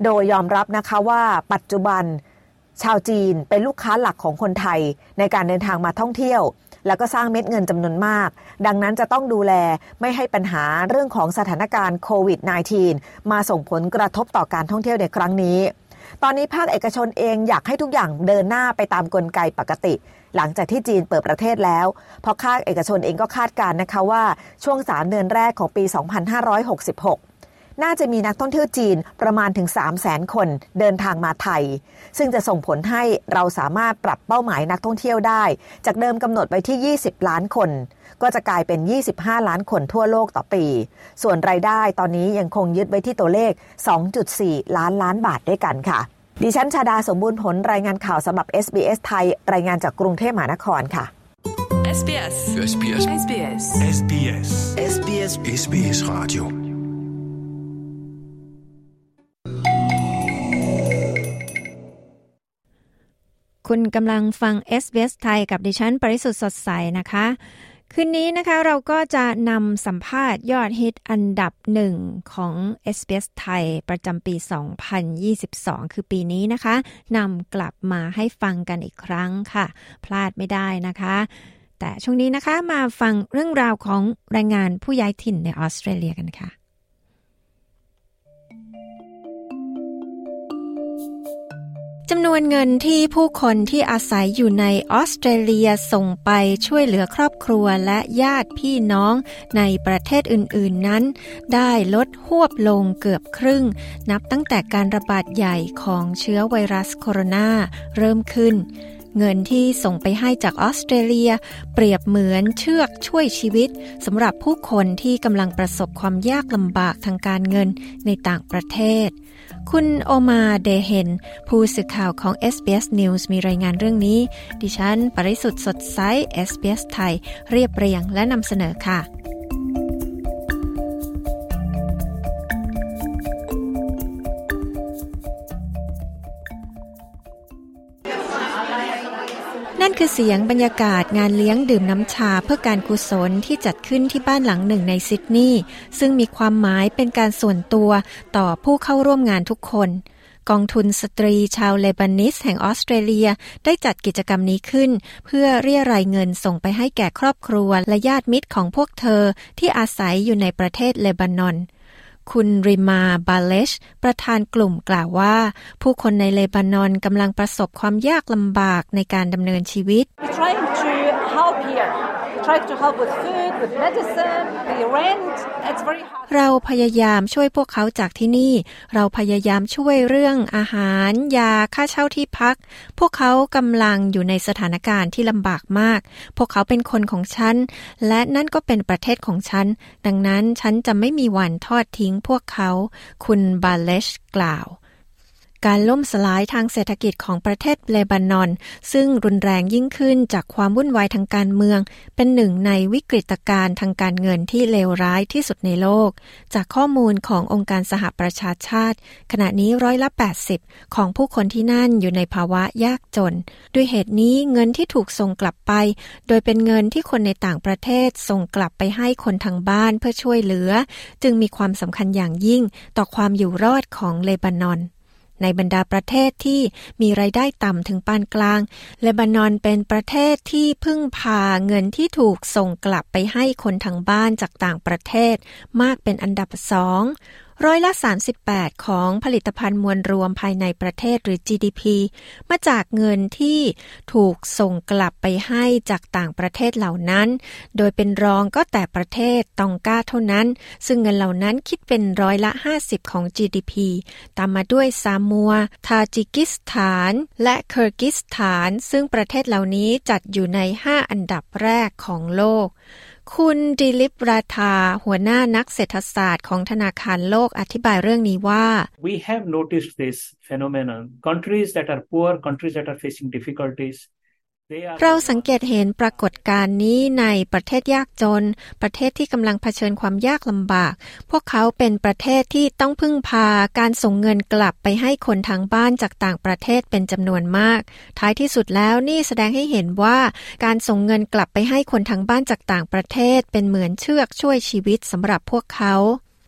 โดยยอมรับนะคะว่าปัจจุบัน ชาวจีนเป็นลูกค้าหลักของคนไทยในการเดินทางมาท่องเที่ยว แล้วก็สร้างเม็ดเงินจำนวนมาก ดังนั้นจะต้องดูแลไม่ให้ปัญหาเรื่องของสถานการณ์โควิด -19 มาส่งผลกระทบต่อการท่องเที่ยวในครั้งนี้ตอนนี้ภาคเอกชนเองอยากให้ทุกอย่างเดินหน้าไปตามกลไกปกติ หลังจากที่จีนเปิดประเทศแล้ว เพราะภาคเอกชนเองก็คาดการนะคะว่าช่วง 3 เดือนแรกของปี 2566 น่าจะมีนักท่องเที่ยวจีนประมาณถึง 3 0 0แสนคนเดินทางมาไทย ซึ่งจะส่งผลให้เราสามารถปรับเป้าหมายนักท่องเที่ยวได้ จากเดิมกำหนดไปที่ 20 ล้านคน ก็จะกลายเป็น 25 ล้านคนทั่วโลกต่อปี ส่วนรายได้ตอนนี้ยังคงยึดไว้ที่ตัวเลข 2.4 ล้านล้านบาทด้วยกันค่ะ ดิฉันชาดาสมบูรณ์ผลรายงานข่าวสำหรับ SBS ไทย รายงานจากกรุงเทพมหานครค่ะ SBS SBS SBS SBS SBS SBS Radio คุณกำลังฟัง s อ s ไทยกับดิฉัน ปริสุทธ์สดใสนะคะ คืนนี้นะคะเราก็จะนำสัมภาษณ์ยอดฮิตอันดับหนึ่งของ s อ s ไทยประจำปี 2022 คือปีนี้นะคะนำกลับมาให้ฟังกันอีกครั้งค่ะ พลาดไม่ได้นะคะ แต่ช่วงนี้นะคะมาฟังเรื่องราวของแรงงานผู้ย้ายถิ่นในออสเตรเลียกันค่ะ จำนวนเงินที่ผู้คนที่อาศัยอยู่ในออสเตรเลียส่งไปช่วยเหลือครอบครัวและญาติพี่น้องในประเทศอื่น ๆ นั้น ได้ลดหวบลงเกือบครึ่ง นับตั้งแต่การระบาดใหญ่ของเชื้อไวรัสโคโรนาเริ่มขึ้น เงินที่ส่งไปให้จากออสเตรเลีย เปรียบเหมือนเชือกช่วยชีวิตสำหรับผู้คนที่กำลังประสบความยากลำบากทางการเงินในต่างประเทศ คุณโอมาเดเฮนผู้สื่อข่าวของ SBS News มีรายงานเรื่องนี้ ดิฉัน ปริสุทธ์สดใส SBS ไทย เรียบเรียงและนำเสนอค่ะ คือเสียงบรรยากาศงานเลี้ยงดื่มน้ำชาเพื่อการกุศลที่จัดขึ้นที่บ้านหลังหนึ่งในซิดนีย์ซึ่งมีความหมายเป็นการส่วนตัวต่อผู้เข้าร่วมงานทุกคน กองทุนสตรีชาวเลบานิสแห่งออสเตรเลียได้จัดกิจกรรมนี้ขึ้น เพื่อเรียรายเงินส่งไปให้แก่ครอบครัวและญาติมิตรของพวกเธอที่อาศัยอยู่ในประเทศเลบานอน คุณริมาบาเลช ประธานกลุ่มกล่าวว่า ผู้คนในเลบานอนกำลังประสบความยากลำบากในการดำเนินชีวิต เราพยายามช่วยพวกเขาจากที่นี่ เราพยายามช่วยเรื่องอาหาร ยาค่าเช่าที่พัก พวกเขากำลังอยู่ในสถานการณ์ที่ลำบากมาก พวกเขาเป็นคนของฉัน และนั่นก็เป็นประเทศของฉัน ดังนั้นฉันจะไม่มีวันทอดทิ้งพวกเขา คุณบาเลชกล่าว การล่มสลายทางเศรษฐกิจของประเทศเลบานอน ซึ่งรุนแรงยิ่งขึ้นจากความวุ่นวายทางการเมือง เป็นหนึ่งในวิกฤตการณ์ทางการเงินที่เลวร้ายที่สุดในโลก จากข้อมูลขององค์การสหประชาชาติ ขณะนี้ร้อยละ 80 ของผู้คนที่นั่นอยู่ในภาวะยากจน ด้วยเหตุนี้เงินที่ถูกส่งกลับไป โดยเป็นเงินที่คนในต่างประเทศส่งกลับไปให้คนทางบ้านเพื่อช่วยเหลือ จึงมีความสำคัญอย่างยิ่งต่อความอยู่รอดของเลบานอน ในบรรดาประเทศที่มีไรายได้ต่ำถึงปานกลาง เลบานอนเป็นประเทศที่พึ่งพาเงินที่ถูกส่งกลับไปให้คนทางบ้านจากต่างประเทศ มากเป็นอันดับสอง ร้อยละ 38 ของผลิตภัณฑ์มวลรวมภายในประเทศหรือ GDP มาจากเงินที่ถูกส่งกลับไปให้จากต่างประเทศเหล่านั้น โดยเป็นรองก็แต่ประเทศตองกาเท่านั้น ซึ่งเงินเหล่านั้นคิดเป็นร้อยละ 50 ของ GDP ตามมาด้วยซามัว ทาจิกิสถาน และเคิร์กิสถาน ซึ่งประเทศเหล่านี้จัดอยู่ใน 5 อันดับแรกของโลก คุณดิลิปราธาหัวหน้านักเศรษฐศาสตร์ของธนาคารโลกอธิบายเรื่องนี้ว่า We have noticed this phenomenon countries that are poor countries that are facing difficulties เราสังเกตเห็นปรากฏการณ์นี้ในประเทศยากจน ประเทศที่กำลังเผชิญความยากลำบาก พวกเขาเป็นประเทศที่ต้องพึ่งพาการส่งเงินกลับไปให้คนทางบ้านจากต่างประเทศเป็นจำนวนมาก ท้ายที่สุดแล้วนี่แสดงให้เห็นว่า การส่งเงินกลับไปให้คนทางบ้านจากต่างประเทศ เป็นเหมือนเชือกช่วยชีวิตสำหรับพวกเขา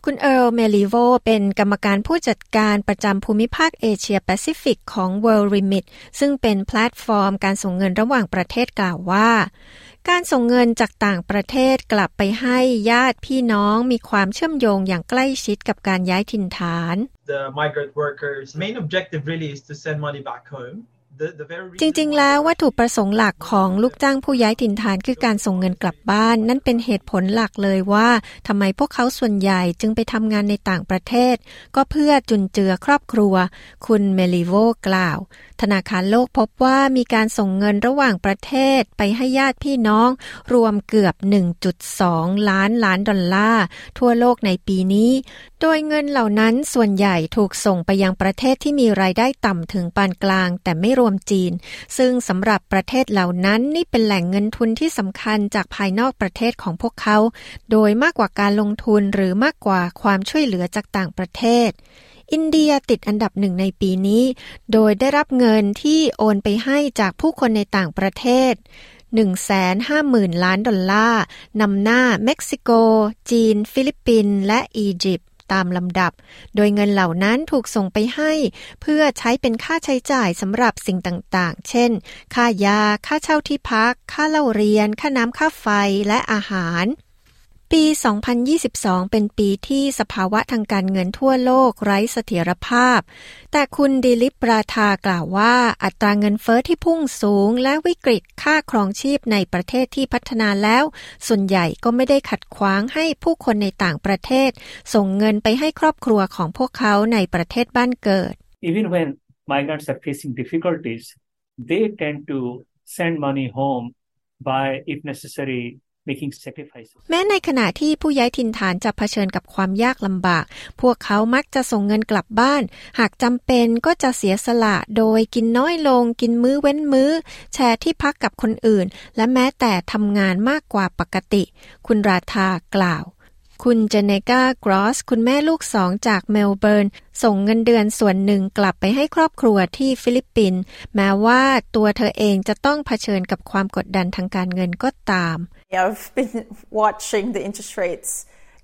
คุณเอิร์ลเมลิโวเป็นกรรมการผู้จัดการประจำภูมิภาคเอเชียแปซิฟิกของ World Remit ซึ่งเป็นแพลตฟอร์มการส่งเงินระหว่างประเทศกล่าวว่า การส่งเงินจากต่างประเทศกลับไปให้ญาติพี่น้องมีความเชื่อมโยงอย่างใกล้ชิดกับการย้ายถิ่นฐาน The migrant workers main objective really is to send money back home จริงๆ แล้ววัตถุประสงค์หลักของลูกจ้างผู้ย้ายถิ่นฐานคือการส่งเงินกลับบ้าน นั่นเป็นเหตุผลหลักเลยว่าทำไมพวกเขาส่วนใหญ่จึงไปทำงานในต่างประเทศ ก็เพื่อจุนเจือครอบครัว คุณเมลิโวกล่าว ธนาคารโลกพบว่ามีการส่งเงินระหว่างประเทศไปให้ญาติพี่น้อง รวมเกือบ 1.2 ล้านล้านดอลลาร์ทั่วโลกในปีนี้ โดยเงินเหล่านั้นส่วนใหญ่ถูกส่งไปยังประเทศที่มีรายได้ต่ำถึงปานกลาง แต่ไม่รวมจีน ซึ่งสำหรับประเทศเหล่านั้นนี่เป็นแหล่งเงินทุนที่สำคัญจากภายนอกประเทศของพวกเขา โดยมากกว่าการลงทุนหรือมากกว่าความช่วยเหลือจากต่างประเทศอินเดียติดอันดับหนึ่งในปีนี้ โดยได้รับเงินที่โอนไปให้จากผู้คนในต่างประเทศ 150,000 ล้านดอลลาร์ นำหน้าเม็กซิโก จีน ฟิลิปปินส์ และอียิปต์ ตามลำดับ โดยเงินเหล่านั้นถูกส่งไปให้ เพื่อใช้เป็นค่าใช้จ่ายสำหรับสิ่งต่างๆ เช่น ค่ายา ค่าเช่าที่พัก ค่าเล่าเรียน ค่าน้ำค่าไฟ และอาหาร ปี 2022 เป็นปีที่สภาวะทางการเงินทั่วโลกไร้เสถียรภาพ แต่คุณดิลิปปราธากล่าวว่าอัตราเงินเฟอ้อที่พุ่งสูงและวิกฤตค่าครองชีพในประเทศที่พัฒนาแล้ว ส่วนใหญ่ก็ไม่ได้ขัดขวางให้ผู้คนในต่างประเทศ ส่งเงินไปให้ครอบครัวของพวกเขาในประเทศบ้านเกิด Even when migrants are facing difficulties they tend to send money home by if necessary แม้ในขณะที่ผู้ย้ายถิ่นฐานจะเผชิญกับความยากลำบาก พวกเขามักจะส่งเงินกลับบ้าน หากจำเป็นก็จะเสียสละโดยกินน้อยลง กินมื้อเว้นมื้อ แชร์ที่พักกับคนอื่น และแม้แต่ทำงานมากกว่าปกติ คุณราธากล่าว คุณเจเนกากรอส คุณแม่ลูกสองจากเมลเบิร์น ส่งเงินเดือนส่วนหนึ่งกลับไปให้ครอบครัวที่ฟิลิปปินส์แม้ว่าตัวเธอเองจะต้องเผชิญกับความกดดันทางการเงินก็ตาม I've been watching the interest rates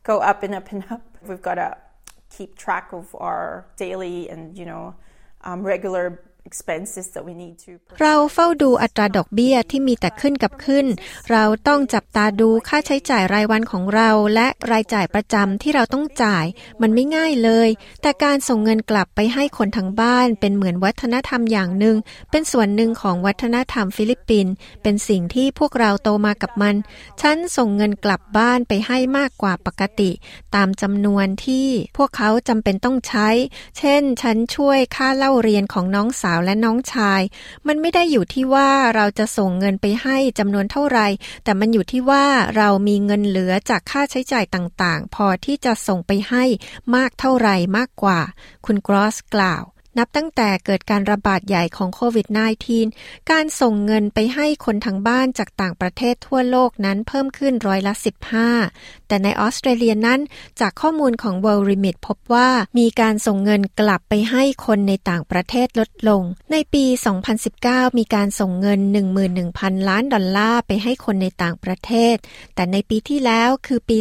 go up and up and up. We've got to keep track of our daily and you know um, regular เราเฝ้าดูอัตราดอกเบี้ยที่มีแต่ขึ้นกับขึ้น เราต้องจับตาดูค่าใช้จ่ายรายวันของเราและรายจ่ายประจำที่เราต้องจ่าย มันไม่ง่ายเลย แต่การส่งเงินกลับไปให้คนทางบ้าน เป็นเหมือนวัฒนธรรมอย่างหนึ่ง เป็นส่วนหนึ่งของวัฒนธรรมฟิลิปปินส์เป็นสิ่งที่พวกเราโตมากับมัน ฉันส่งเงินกลับบ้านไปให้มากกว่าปกติ ตามจำนวนที่พวกเขาจำเป็นต้องใช้ เช่น ฉันช่วยค่าเล่าเรียนของน้องสาวาวและน้องชาย มันไม่ได้อยู่ที่ว่าเราจะส่งเงินไปให้จำนวนเท่าไรแต่มันอยู่ที่ว่าเรามีเงินเหลือจากค่าใช้จ่ายต่างๆ พอที่จะส่งไปให้มากเท่าไรมากกว่า คุณกรอสกล่าว นับตั้งแต่เกิดการระบาดใหญ่ของโควิด -19 การส่งเงินไปให้คนทางบ้านจากต่างประเทศทั่วโลกนั้นเพิ่มขึ้นร้อยละ 15 แต่ในออสเตรเลียนั้น จากข้อมูลของ World Remit พบว่ามีการส่งเงินกลับไปให้คนในต่างประเทศลดลง ในปี 2019 มีการส่งเงิน 11,000 ล้านดอลลาร์ไปให้คนในต่างประเทศ แต่ในปีที่แล้วคือปี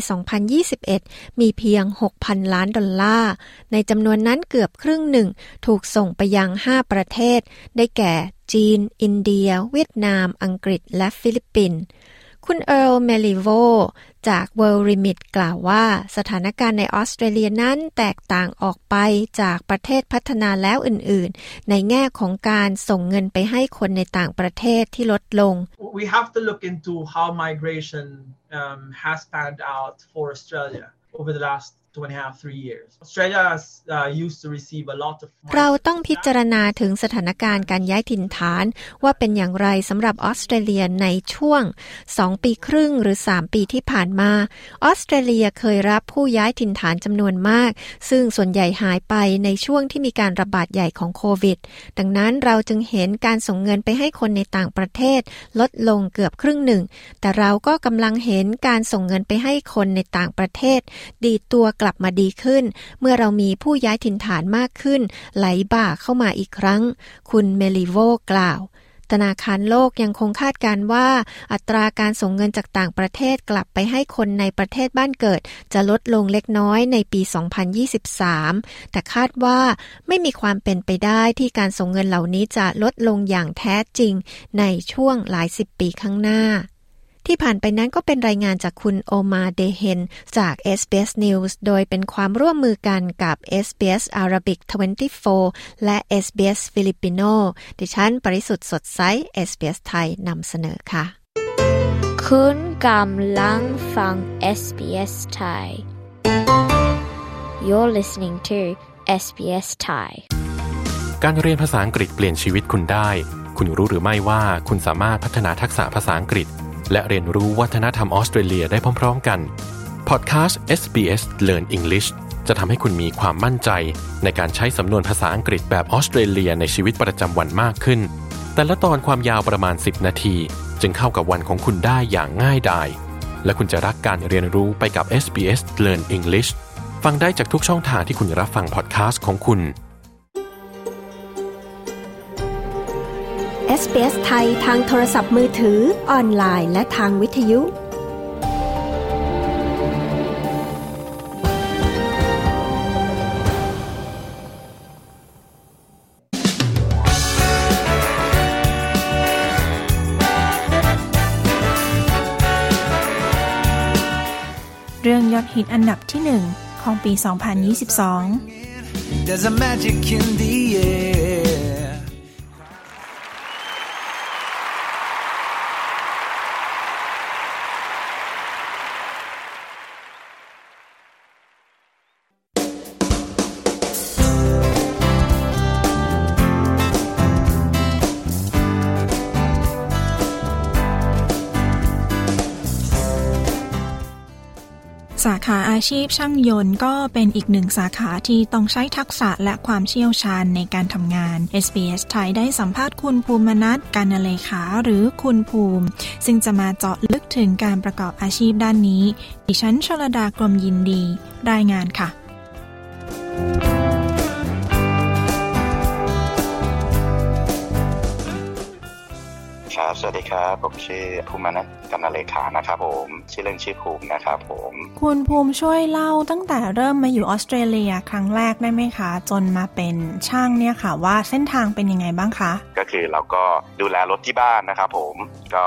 2021 มีเพียง 6,000 ล้านดอลลาร์ ในจำนวนนั้นเกือบครึ่งหนึ่งถูกส่งไปยัง 5 ประเทศ ได้แก่ จีน อินเดีย เวียดนาม อังกฤษ และฟิลิปปินส์คุณเอิร์ลเมลิโวจาก World Remit กล่าวว่า สถานการณ์ในออสเตรเลียนั้นแตกต่างออกไปจากประเทศพัฒนาแล้วอื่น ๆ ในแง่ของการส่งเงินไปให้คนในต่างประเทศที่ลดลง We have to look into how migration um, has panned out for Australia over the last เราต้องพิจารณาถึงสถานการณ์การย้ายถิ่นฐาน ว่าเป็นอย่างไรสำหรับออสเตรเลียในช่วง 2 ปีครึ่งหรือ 3 ปีที่ผ่านมา ออสเตรเลียเคยรับผู้ย้ายถิ่นฐานจำนวนมาก ซึ่งส่วนใหญ่หายไปในช่วงที่มีการระบาดใหญ่ของโควิด ดังนั้นเราจึงเห็นการส่งเงินไปให้คนในต่างประเทศ ลดลงเกือบครึ่งหนึ่ง แต่เราก็กำลังเห็นการส่งเงินไปให้คนในต่างประเทศ ดีตัวกลับมาดีขึ้น เมื่อเรามีผู้ย้ายถิ่นฐานมากขึ้น ไหลบ่าเข้ามาอีกครั้ง คุณเมลิโวกล่าวธนาคารโลกยังคงคาดการว่า อัตราการส่งเงินจากต่างประเทศกลับไปให้คนในประเทศบ้านเกิด จะลดลงเล็กน้อยในปี 2023 แต่คาดว่าไม่มีความเป็นไปได้ที่การส่งเงินเหล่านี้จะลดลงอย่างแท้จริงในช่วงหลายสิบปีข้างหน้า ที่ผ่านไปนั้นก็เป็นรายงานจากคุณโอมาเดเฮนจาก SBS News โดยเป็นความร่วมมือกันกับ SBS Arabic 24 และ SBS Filipino ดิฉันปริสุทธ์สดใส SBS ไทยนำเสนอค่ะ คุณกำลังฟัง SBS ไทย You're listening to SBS Thai การเรียนภาษาอังกฤษเปลี่ยนชีวิตคุณได้ คุณรู้หรือไม่ว่าคุณสามารถพัฒนาทักษะภาษาอังกฤษ และเรียนรู้วัฒนธรรมออสเตรเลียได้พร้อมๆกัน พอดแคสต์ SBS Learn English จะทำให้คุณมีความมั่นใจ ในการใช้สำนวนภาษาอังกฤษแบบออสเตรเลียในชีวิตประจำวันมากขึ้น แต่ละตอนความยาวประมาณ 10 นาที จึงเข้ากับวันของคุณได้อย่างง่ายดาย และคุณจะรักการเรียนรู้ไปกับ SBS Learn English ฟังได้จากทุกช่องทางที่คุณรับฟังพอดแคสต์ของคุณ SBS ไทยทางโทรศัพท์มือถือ ออนไลน์ และทางวิทยุ เรื่องยอดฮิตอันดับที่หนึ่งของปี 2022 There's a magic in the air อาชีพช่างยนต์ก็เป็นอีกหนึ่งสาขาที่ต้องใช้ทักษะและความเชี่ยวชาญในการทำงาน SBS ไทยได้สัมภาษณ์คุณภูมินัทการเลขาหรือคุณภูมิ ซึ่งจะมาเจาะลึกถึงการประกอบอาชีพด้านนี้ ดิฉันชลดากรมยินดี รายงานค่ะ ครับ สวัสดีครับ ผมชื่อภูมินัทกันนเลขานะครับผม ชื่อเล่นชื่อภูมินะครับผม คุณภูมิช่วยเล่าตั้งแต่เริ่มมาอยู่ออสเตรเลียครั้งแรกได้ไหมคะ จนมาเป็นช่างเนี่ยค่ะ ว่าเส้นทางเป็นยังไงบ้างคะ ก็คือเราก็ดูแลรถที่บ้านนะครับผม ก็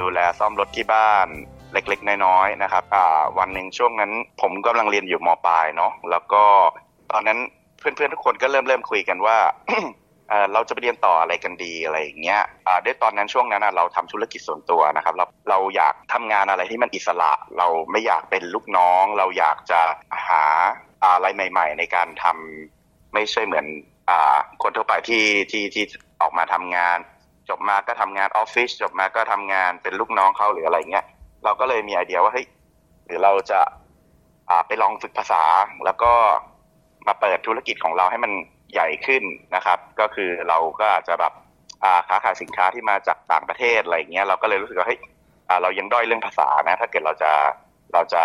ดูแลซ่อมรถที่บ้านเล็กๆ น้อยๆนะครับวันหนึ่งช่วงนั้น ผมกำลังเรียนอยู่มปลายเนาะแล้วก็ตอนนั้นเพื่อนๆทุกคนก็เริ่มเริ่มคุยกันว่า เราจะไปเรียนต่ออะไรกันดีอะไรอย่างเงี้ยด้วยตอนนั้นช่วงนั้นเราทำธุรกิจส่วนตัวนะครับ เราเราอยากทำงานอะไรที่มันอิสระ เราไม่อยากเป็นลูกน้อง เราอยากจะหาอะไรใหม่ ๆ ในการทำไม่ใช่เหมือนอคนทั่วไปที่ที่ที่ออกมาทำงาน จบมาก็ทำงานออฟฟิศจบมาก็ทำงานเป็นลูกน้องเขาหรืออะไรเงี้ยเราก็เลยมีไอเดียว่าเฮ้ยหรือเราจะไปลองฝึกภาษาแล้วก็มาเปิดธุรกิจของเราให้มัน ใหญ่ขึ้นนะครับ ก็คือเราก็อาจจะแบบค้าขายสินค้าที่มาจากต่างประเทศอะไรเงี้ยเราก็เลยรู้สึกว่าเฮ้ยเรายังด้อยเรื่องภาษานะถ้าเกิดเราจะเราจะ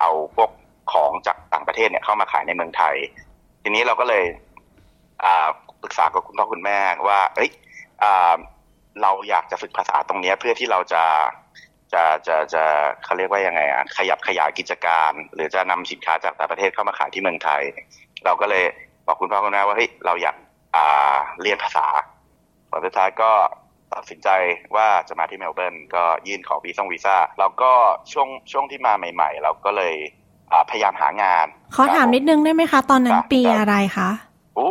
เอาพวกของจากต่างประเทศเนี่ยเข้ามาขายในเมืองไทย ทีนี้เราก็เลยปรึกษากับคุณพ่อคุณแม่ว่าเอ้ยเราอยากจะฝึกภาษาตรงนี้เพื่อที่เราจะจะจะจะเขาเรียกว่ายังไงอะขยับขยายกิจการ หรือจะนำสินค้าจากต่างประเทศเข้ามาขายที่เมืองไทย เราก็เลย บอกคุณพ่อคุณแม่ว่าเฮ้ยเราอยากอ่าเรียนภาษาผลสุดท้ายก็ตัดสินใจว่าจะมาที่เมลเบิร์นก็ยื่นขอวีซ่งวีซ่าแล้วก็ช่วงช่วงที่มาใหม่ ๆ เราก็เลยพยายามหางานขอถามนิดนึงได้ไหมคะ ตอนนั้นปีอะไรคะโอ้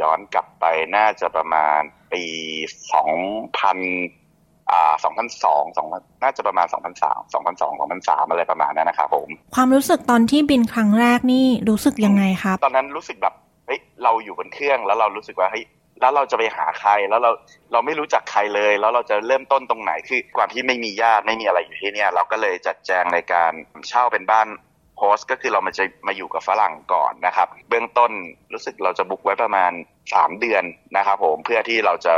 ย้อนกลับไปน่าจะประมาณปีสองพันอ่าสองพันสองสองน่าจะประมาณสองพันสามสองพันสองสองพันสามอะไรประมาณนั้นนะครับผม ความรู้สึกตอนที่บินครั้งแรกนี่รู้สึกยังไงครับ ตอนนั้นรู้สึกแบบ เฮ้ยเราอยู่บนเครื่องแล้วเรารู้สึกว่าเฮ้ยแล้วเราจะไปหาใครแล้วเราเราไม่รู้จักใครเลย แล้วเราจะเริ่มต้นตรงไหนคือความที่ไม่มีญาติไม่มีอะไรอยู่ที่เนี่ย เราก็เลยจัดแจงในการเช่าเป็นบ้านโฮสก็คือเรามาจะมาอยู่กับฝรั่งก่อนนะครับ เบื้องต้นรู้สึกเราจะบุกไว้ประมาณ 3 เดือนนะครับผมเพื่อที่เราจะ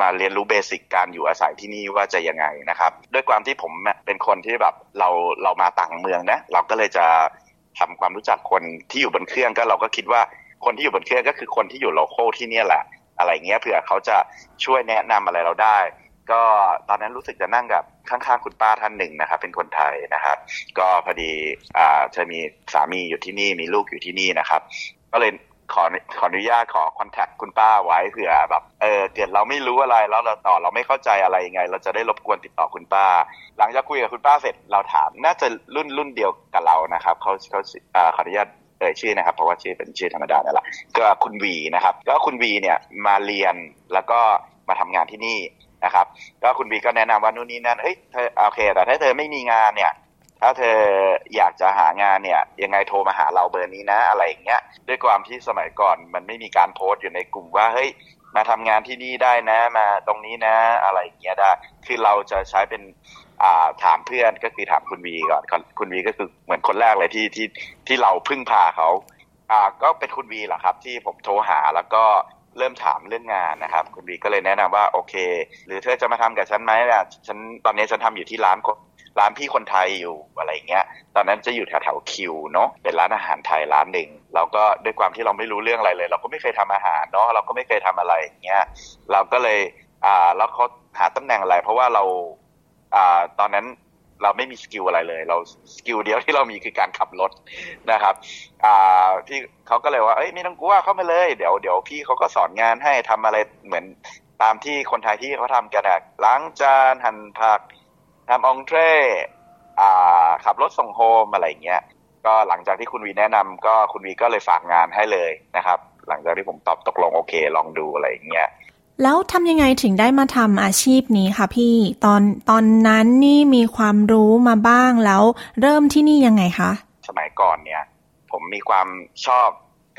มาเรียนรู้เบสิกการอยู่อาศัยที่นี่ว่าจะยังไงนะครับ ด้วยความที่ผมเป็นคนที่แบบเราเรามาต่างเมืองนะเราก็เลยจะทำความรู้จักคนที่อยู่บนเครื่องก็เราก็คิดว่า คนที่อยู่บนเครื่องก็คือคนที่อยู่โลโก้ที่นี่แหละ อะไรเงี้ยเผื่อเขาจะช่วยแนะนำอะไรเราได้ ก็ตอนนั้นรู้สึกจะนั่งกับข้างๆคุณป้าท่านหนึ่งนะครับ เป็นคนไทยนะครับ ก็พอดีอ่าจะมีสามีอยู่ที่นี่มีลูกอยู่ที่นี่นะครับ ก็เลยขอขออนุญาตขอคอนแทคคุณป้าไว้เผื่อแบบเออเกิดเราไม่รู้อะไรแล้วเราต่อเราไม่เข้าใจอะไรยังไง เราจะได้รบกวนติดต่อคุณป้า หลังจากคุยกับคุณป้าเสร็จเราถาม น่าจะรุ่นรุ่นเดียวกับเรานะครับเขาเขาขออนุญาต เอ่ยชื่อนะครับ เพราะว่าชื่อเป็นชื่อธรรมดานี่แหละก็คุณวีนะครับ ก็คุณวีเนี่ยมาเรียนแล้วก็มาทำงานที่นี่นะครับ ก็คุณวีก็แนะนำว่านู่นนี่นั่นเฮ้ยเธอโอเค แต่ถ้าเธอไม่มีงานเนี่ยถ้าเธออยากจะหางานเนี่ย ยังไงโทรมาหาเราเบอร์นี้นะอะไรอย่างเงี้ยด้วยความที่สมัยก่อนมันไม่มีการโพสต์อยู่ในกลุ่มว่าเฮ้ยมาทำงานที่นี่ได้นะมาตรงนี้นะอะไรอย่างเงี้ยได้ คือเราจะใช้เป็น ถามเพื่อนก็คือถามคุณวีก่อนคุณวีก็คือเหมือนคนแรกเลยที่ที่ที่เราพึ่งพาเขาอ่าก็เป็นคุณวีแหละครับ ที่ผมโทรหาแล้วก็เริ่มถามเรื่องงานนะครับ คุณวีก็เลยแนะนำว่าโอเค หรือเธอจะมาทำกับฉันไหมล่ะฉันตอนนี้ฉันทำอยู่ที่ร้านร้านพี่คนไทยอยู่อะไรเงี้ย ตอนนั้นจะอยู่แถวแถวคิวเนาะเป็นร้านอาหารไทยร้านหนึ่งเราก็ด้วยความที่เราไม่รู้เรื่องอะไรเลย เราก็ไม่เคยทำอาหารเนาะเราก็ไม่เคยทำอะไรเงี้ยเราก็เลยอ่าแล้วเขาหาตำแหน่งอะไร เพราะว่าเรา ตอนนั้นเราไม่มี skill อะไรเลย เรา skill เดียวที่เรามีคือการขับรถนะครับพี่เขาก็เลยว่าเอ้ยไม่ต้องกลัวเข้ามาเลยเดี๋ยวเดี๋ยวพี่เขาก็สอนงานให้ทำอะไรเหมือนตามที่คนไทยที่เขาทำกันอะล้างจานหั่นผักทำ entrée ขับรถส่ง home อะไรเงี้ย ก็หลังจากที่คุณวีแนะนำก็คุณวีก็เลยฝากงานให้เลยนะครับ หลังจากที่ผมตอบตกลงโอเค ลองดูอะไรเงี้ย แล้วทำยังไงถึงได้มาทำอาชีพนี้คะพี่ตอนตอนนั้นนี่มีความรู้มาบ้างแล้วเริ่มที่นี่ยังไงคะสมัยก่อนเนี่ย ผมมีความชอบ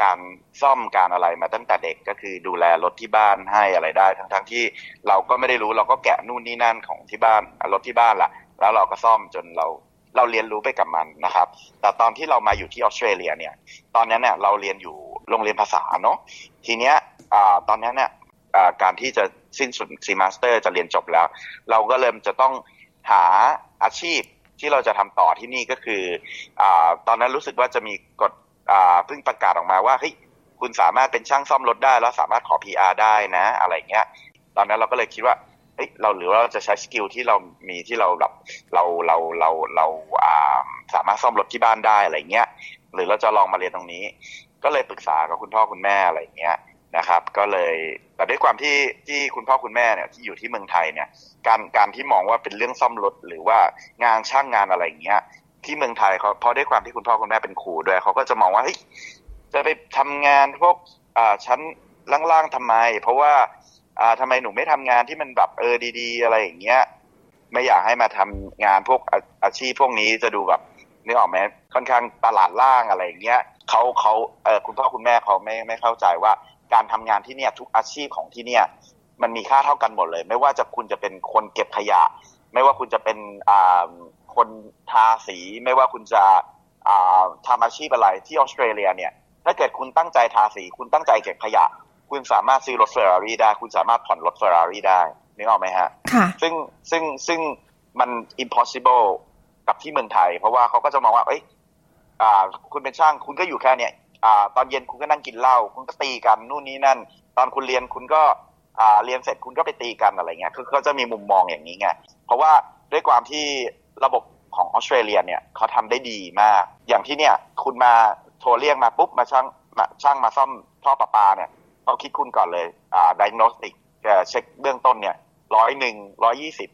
การซ่อมการอะไรมาตั้งแต่เด็กก็คือดูแลรถที่บ้านให้อะไรได้ ทั้งทั้งที่เราก็ไม่ได้รู้เราก็แกะนู่นนี่นั่นของที่บ้านรถที่บ้านละ่ะแล้วเราก็ซ่อมจนเราเราเรียนรู้ไปกับมันนะครับ แต่ตอนที่เรามาอยู่ที่ออสเตรเลียเนี่ย ตอนนั้นเนี่ยเราเรียนอยู่โรงเรียนภาษาเนาะทีเนี้ยตอนนั้นเนี่ย การที่จะสิ้นสุด semester จะเรียนจบแล้ว เราก็เริ่มจะต้องหาอาชีพที่เราจะทำต่อที่นี่ก็คืออตอนนั้นรู้สึกว่าจะมีกฎเพิ่งประกาศออกมาว่าเฮ้ยคุณสามารถเป็นช่างซ่อมรถได้ แล้วสามารถขอ PR ได้นะ อะไรเงี้ย ตอนนั้นเราก็เลยคิดว่าเฮ้ยเราหรือว่าเราจะใช้ skill ที่เรามีที่เราแบบเราเราเราเราสามารถซ่อมรถที่บ้านได้อะไรเงี้ย หรือเราจะลองมาเรียนตรงนี้ ก็เลยปรึกษากับคุณพ่อคุณแม่อะไรเงี้ย นะครับ ก็เลยแต่ด้วยความที่ที่คุณพ่อคุณแม่เนี่ยที่อยู่ที่เมืองไทยเนี่ย การการที่มองว่าเป็นเรื่องซ่อมรถหรือว่างานช่างงานอะไรอย่างเงี้ยที่เมืองไทยเขาเพราะด้วยความที่คุณพ่อคุณแม่เป็นครูด้วยเขาก็จะมองว่าเฮ้ยจะไปทำงานพวกอ่าชั้นล่างๆทำไม เพราะว่าอ่าทำไมหนูไม่ทำงานที่มันแบบเออดี ๆ อะไรอย่างเงี้ยไม่อยากให้มาทำงานพวกอาชีพพวกนี้จะดูแบบนึกออกไหมค่อนข้างตลาดล่างอะไรอย่างเงี้ยเขาเขาเออคุณพ่อคุณแม่เขาไม่ไม่เข้าใจว่า การทำงานที่เนี่ยทุกอาชีพของที่เนี่ยมันมีค่าเท่ากันหมดเลย ไม่ว่าจะคุณจะเป็นคนเก็บขยะ ไม่ว่าคุณจะเป็นคนทาสี ไม่ว่าคุณจะทำอาชีพอะไรที่ออสเตรเลียเนี่ย ถ้าเกิดคุณตั้งใจทาสี คุณตั้งใจเก็บขยะ คุณสามารถซื้อรถเฟอร์รารี่ได้ คุณสามารถผ่อนรถเฟอร์รารี่ได้นึกออกไหมฮะค่ะซึ่งซึ่งซึ่งมัน impossible กับที่เมืองไทย เพราะว่าเขาก็จะมองว่า เอ้ยคุณเป็นช่างคุณก็อยู่แค่เนี้ย ตอนเย็นคุณก็นั่งกินเหล้าคุณก็ตีกันนู่นนี่นั่น ตอนคุณเรียนคุณก็เรียนเสร็จคุณก็ไปตีกันอะไรเงี้ยคือเขาจะมีมุมมองอย่างนี้ไงเพราะว่าด้วยความที่ระบบของออสเตรเลียเนี่ยเขาทำได้ดีมาก อย่างที่เนี่ยคุณมาโทรเรียกมาปุ๊บมาช่างมาช่างมาซ่อมท่อประปาเนี่ยเขาคิดคุณก่อนเลยอ่าดิโนสติกเช็คเบื้องต้นเนี่ยร้อยหนึ่งร้อยี่สิบ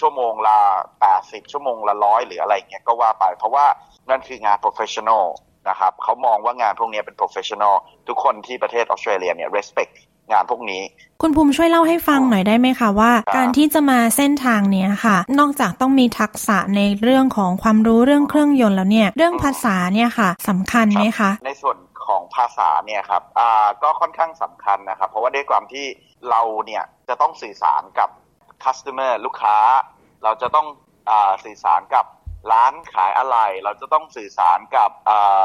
ชั่วโมงละแปดสิบชั่วโมงละร้อยหรืออะไรเงี้ยก็ว่าไป เพราะว่านั่นคืองาน professional ะครับเขามองว่างานพวกนี้เป็น professional ทุกคนที่ประเทศออสเตรเลียเนี่ย respect งานพวกนี้ คุณภูมิช่วยเล่าให้ฟังหน่อยได้ไหมคะว่า การที่จะมาเส้นทางเนี้ยค่ะ นอกจากต้องมีทักษะในเรื่องของความรู้เรื่องเครื่องยนต์แล้วเนี่ย เรื่องภาษาเนี่ยค่ะสำคัญไหมคะ ในส่วนของภาษาเนี่ยครับอ่าก็ค่อนข้างสำคัญนะครับ เพราะว่าด้วยความที่เราเนี่ยจะต้องสื่อสารกับ customer ลูกค้า เราจะต้องอ่าสื่อสารกับ ร้านขายอะไร เราจะต้องสื่อสารกับอ่า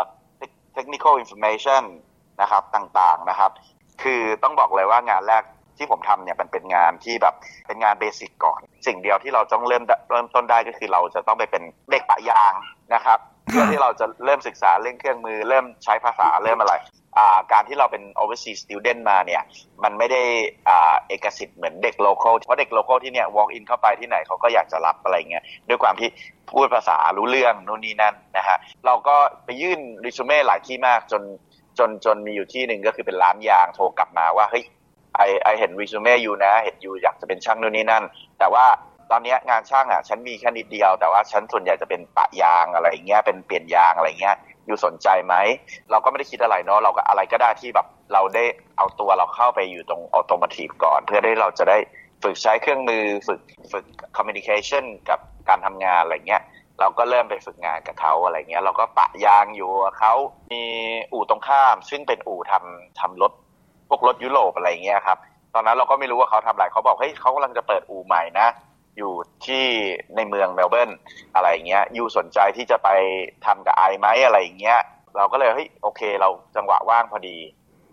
technical information นะครับต่างๆนะครับ คือต้องบอกเลยว่างานแรกที่ผมทำเนี่ยมันเป็นงานที่แบบเป็นงานเบสิกก่อน สิ่งเดียวที่เราต้องเริ่มเริ่มต้นได้ก็คือเราจะต้องไปเป็นเด็กปะยางนะครับเพื่อที่เราจะเริ่มศึกษาเรื่องเครื่องมือ เริ่มใช้ภาษาเริ่มอะไร การที่เราเป็น overseas student มาเนี่ยมันไม่ได้เอกสิทธิ์เหมือนเด็ก local เพราะเด็ก local ที่เนี่ย walk in เข้าไปที่ไหนเขาก็อยากจะรับอะไรเงี้ยด้วยความที่พูดภาษารู้เรื่องนู่นนี่นั่นนะฮะเราก็ไปยื่นรีสูเม่หลายที่มากจนจนจนมีอยู่ที่หนึ่งก็คือเป็นร้านยางโทรกลับมาว่าเฮ้ยไอไอเห็นรีสูเม่อยู่นะ เห็นอยู่อยากจะเป็นช่างนู่นนี่นั่น แต่ว่าตอนนี้งานช่างอะฉันมีแค่นิดเดียว แต่ว่าฉันส่วนใหญ่จะเป็นปะยางอะไรเงี้ยเป็นเปลี่ยนยางอะไรเงี้ย อยู่สนใจไหม เราก็ไม่ได้คิดอะไรเนาะเราก็อะไรก็ได้ที่แบบเราได้เอาตัวเราเข้าไปอยู่ตรงอัตโนมัติก่อน เพื่อได้เราจะได้ฝึกใช้เครื่องมือฝึกฝึกคอมมิวนิเคชันกับการทำงานอะไรเงี้ยเราก็เริ่มไปฝึกงานกับเขาอะไรเงี้ย เราก็ปะยางอยู่เขามีอู่ตรงข้าม ซึ่งเป็นอู่ทำทำรถพวกรถยุโรปอะไรเงี้ยครับตอนนั้นเราก็ไม่รู้ว่าเขาทำอะไรเขาบอกเฮ้ยเขากำลังจะเปิดอู่ใหม่นะ อยู่ที่ในเมืองเมลเบิร์นอะไรเงี้ย you สนใจที่จะไปทำกับ I ไหมอะไรเงี้ยเราก็เลยเฮ้ยโอเค เราจังหวะว่างพอดี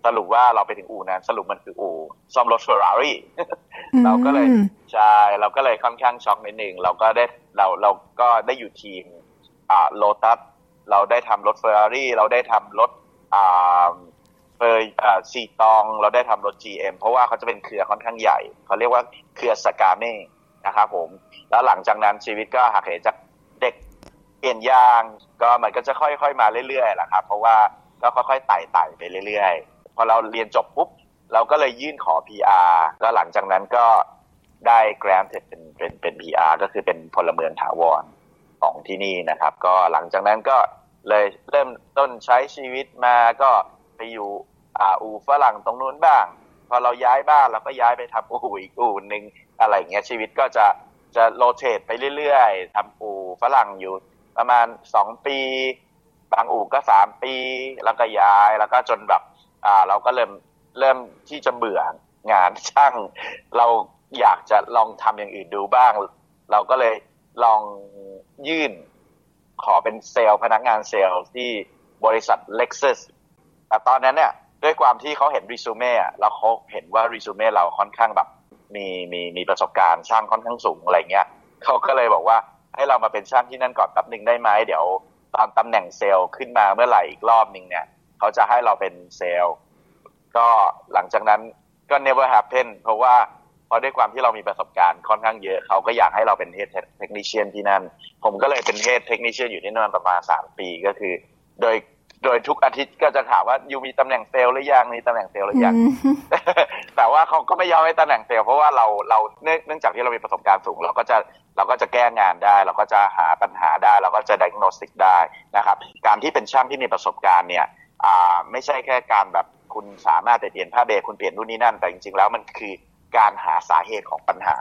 สรุปว่าเราไปถึงอู่นั้น สรุปมันคืออู่ซ่อมรถเฟอร์รารี่เราก็เลยใช่เราก็เลยค่อนข้างช็อกนิดหนึ่งเราก็ได้เราเราก็ได้อยู่ทีมอ่าโลตัสเราได้ทำรถเฟอร์รารี่เราได้ทำรถอ่าเฟอร์อ่าซีตอง เราได้ทำรถ GM เพราะว่าเขาจะเป็นเครือค่อนข้างใหญ่ เขาเรียกว่าเครือสกาเม่ นะครับผม แล้วหลังจากนั้นชีวิตก็หักเหจากเด็กเปลี่ยนยางก็มันก็จะค่อยๆมาเรื่อยๆแหละครับเพราะว่าก็ค่อยๆไต่ๆไปเรื่อยๆ พอเราเรียนจบปุ๊บเราก็เลยยื่นขอ PR แล้วหลังจากนั้นก็ได้ granted เป็นเป็นเป็น PR ก็คือเป็นพลเมืองถาวรของที่นี่นะครับ ก็หลังจากนั้นก็เลยเริ่มต้นใช้ชีวิตมาก็ไปอยู่อ่าอูฝรั่งตรงนู้นบ้าง พอเราย้ายบ้านเราก็ย้ายไปทำอู่อีกอู่หนึ่งอะไรเงี้ยชีวิตก็จะจะโรเตทไปเรื่อยๆทำอู่ฝรั่งอยู่ ประมาณสองปี บางอู่ก็สามปี แล้วก็ย้ายแล้วก็จนแบบอ่าเราก็เริ่มเริ่มที่จะเบื่องานช่างเราอยากจะลองทำอย่างอื่นดูบ้าง เราก็เลยลองยื่นขอเป็นเซลล์พนักงานเซลล์ที่บริษัท Lexus แต่ตอนนั้นเนี่ย ด้วยความที่เขาเห็นรีซูเม่แล้วเขาเห็นว่ารีซูเม่เราค่อนข้างแบบมีมีมีประสบการณ์ช่างค่อนข้างสูงอะไรเงี้ยเขาก็เลยบอกว่าให้เรามาเป็นช่างที่นั่นก่อนแป๊บหนึ่งได้ไหมเดี๋ยวตอนตำแหน่งเซลล์ขึ้นมาเมื่อไหร่อีกรอบหนึ่งเนี่ยเขาจะให้เราเป็นเซลล์ ก็หลังจากนั้นก็ never happen เพราะว่าเพราะด้วยความที่เรามีประสบการณ์ค่อนข้างเยอะเขาก็อยากให้เราเป็น head technician ที่นั่น ผมก็เลยเป็น head technician อยู่ที่นั่นประมาณสามปีก็คือ โดย โดยทุกอาทิตย์ก็จะถามว่า you มีตำแหน่งเซลล์หรือยังมีตำแหน่งเซลล์หรือยัง แต่ว่าเขาก็ไม่ยอมให้ตำแหน่งเซลล์เพราะว่าเราเราเนื่องจากที่เรามีประสบการณ์สูง เราก็จะเราก็จะแก้งานได้ เราก็จะหาปัญหาได้ เราก็จะ diagnostic ได้นะครับ การที่เป็นช่างที่มีประสบการณ์เนี่ยไม่ใช่แค่การแบบคุณสามารถไปเปลี่ยนผ้าเบรคุณเปลี่ยนนู่นนี่นั่น แต่จริงๆแล้วมันคือการหาสาเหตุของปัญหา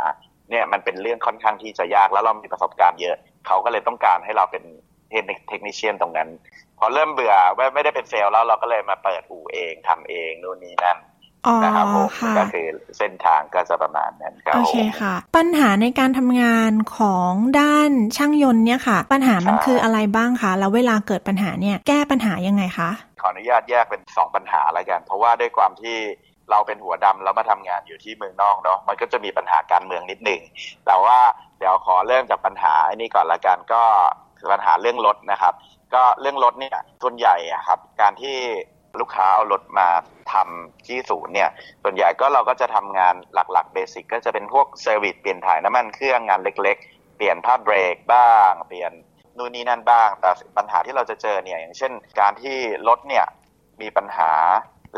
เนี่ยมันเป็นเรื่องค่อนข้างที่จะยากแล้วเรามีประสบการณ์เยอะ เขาก็เลยต้องการให้เราเป็นเทคนิชเชียนตรงนั้น พอเริ่มเบื่อไม่ไม่ได้เป็นเซลล์แล้วเราก็เลยมาเปิดอู่เองทำเองนู่นนี่นั่นนะครับผมก็คือเส้นทางก็จะประมาณนั้นครับโอเคค่ะ ปัญหาในการทำงานของด้านช่างยนต์เนี่ยค่ะ ปัญหามันคืออะไรบ้างคะแล้วเวลาเกิดปัญหาเนี่ยแก้ปัญหายังไงคะขออนุญาตแยกเป็นสองปัญหาแล้วกัน เพราะว่าด้วยความที่เราเป็นหัวดำแล้วมาทำงานอยู่ที่เมืองนอกเนาะมันก็จะมีปัญหาการเมืองนิดหนึ่งแต่ว่าเดี๋ยวขอเริ่มจากปัญหาอันนี้ก่อนละกันก็ปัญหาเรื่องรถนะครับ ก็เรื่องรถเนี่ยส่วนใหญ่อะครับ การที่ลูกค้าเอารถมาทำที่ศูนย์เนี่ยส่วนใหญ่ก็เราก็จะทำงานหลักๆ basic ก็จะเป็นพวก service เปลี่ยนถ่ายน้ำมันเครื่องงานเล็ก ๆ เปลี่ยนผ้าเบรกบ้าง เปลี่ยนนู่นนี่นั่นบ้าง แต่ปัญหาที่เราจะเจอเนี่ยอย่างเช่น การที่รถเนี่ยมีปัญหา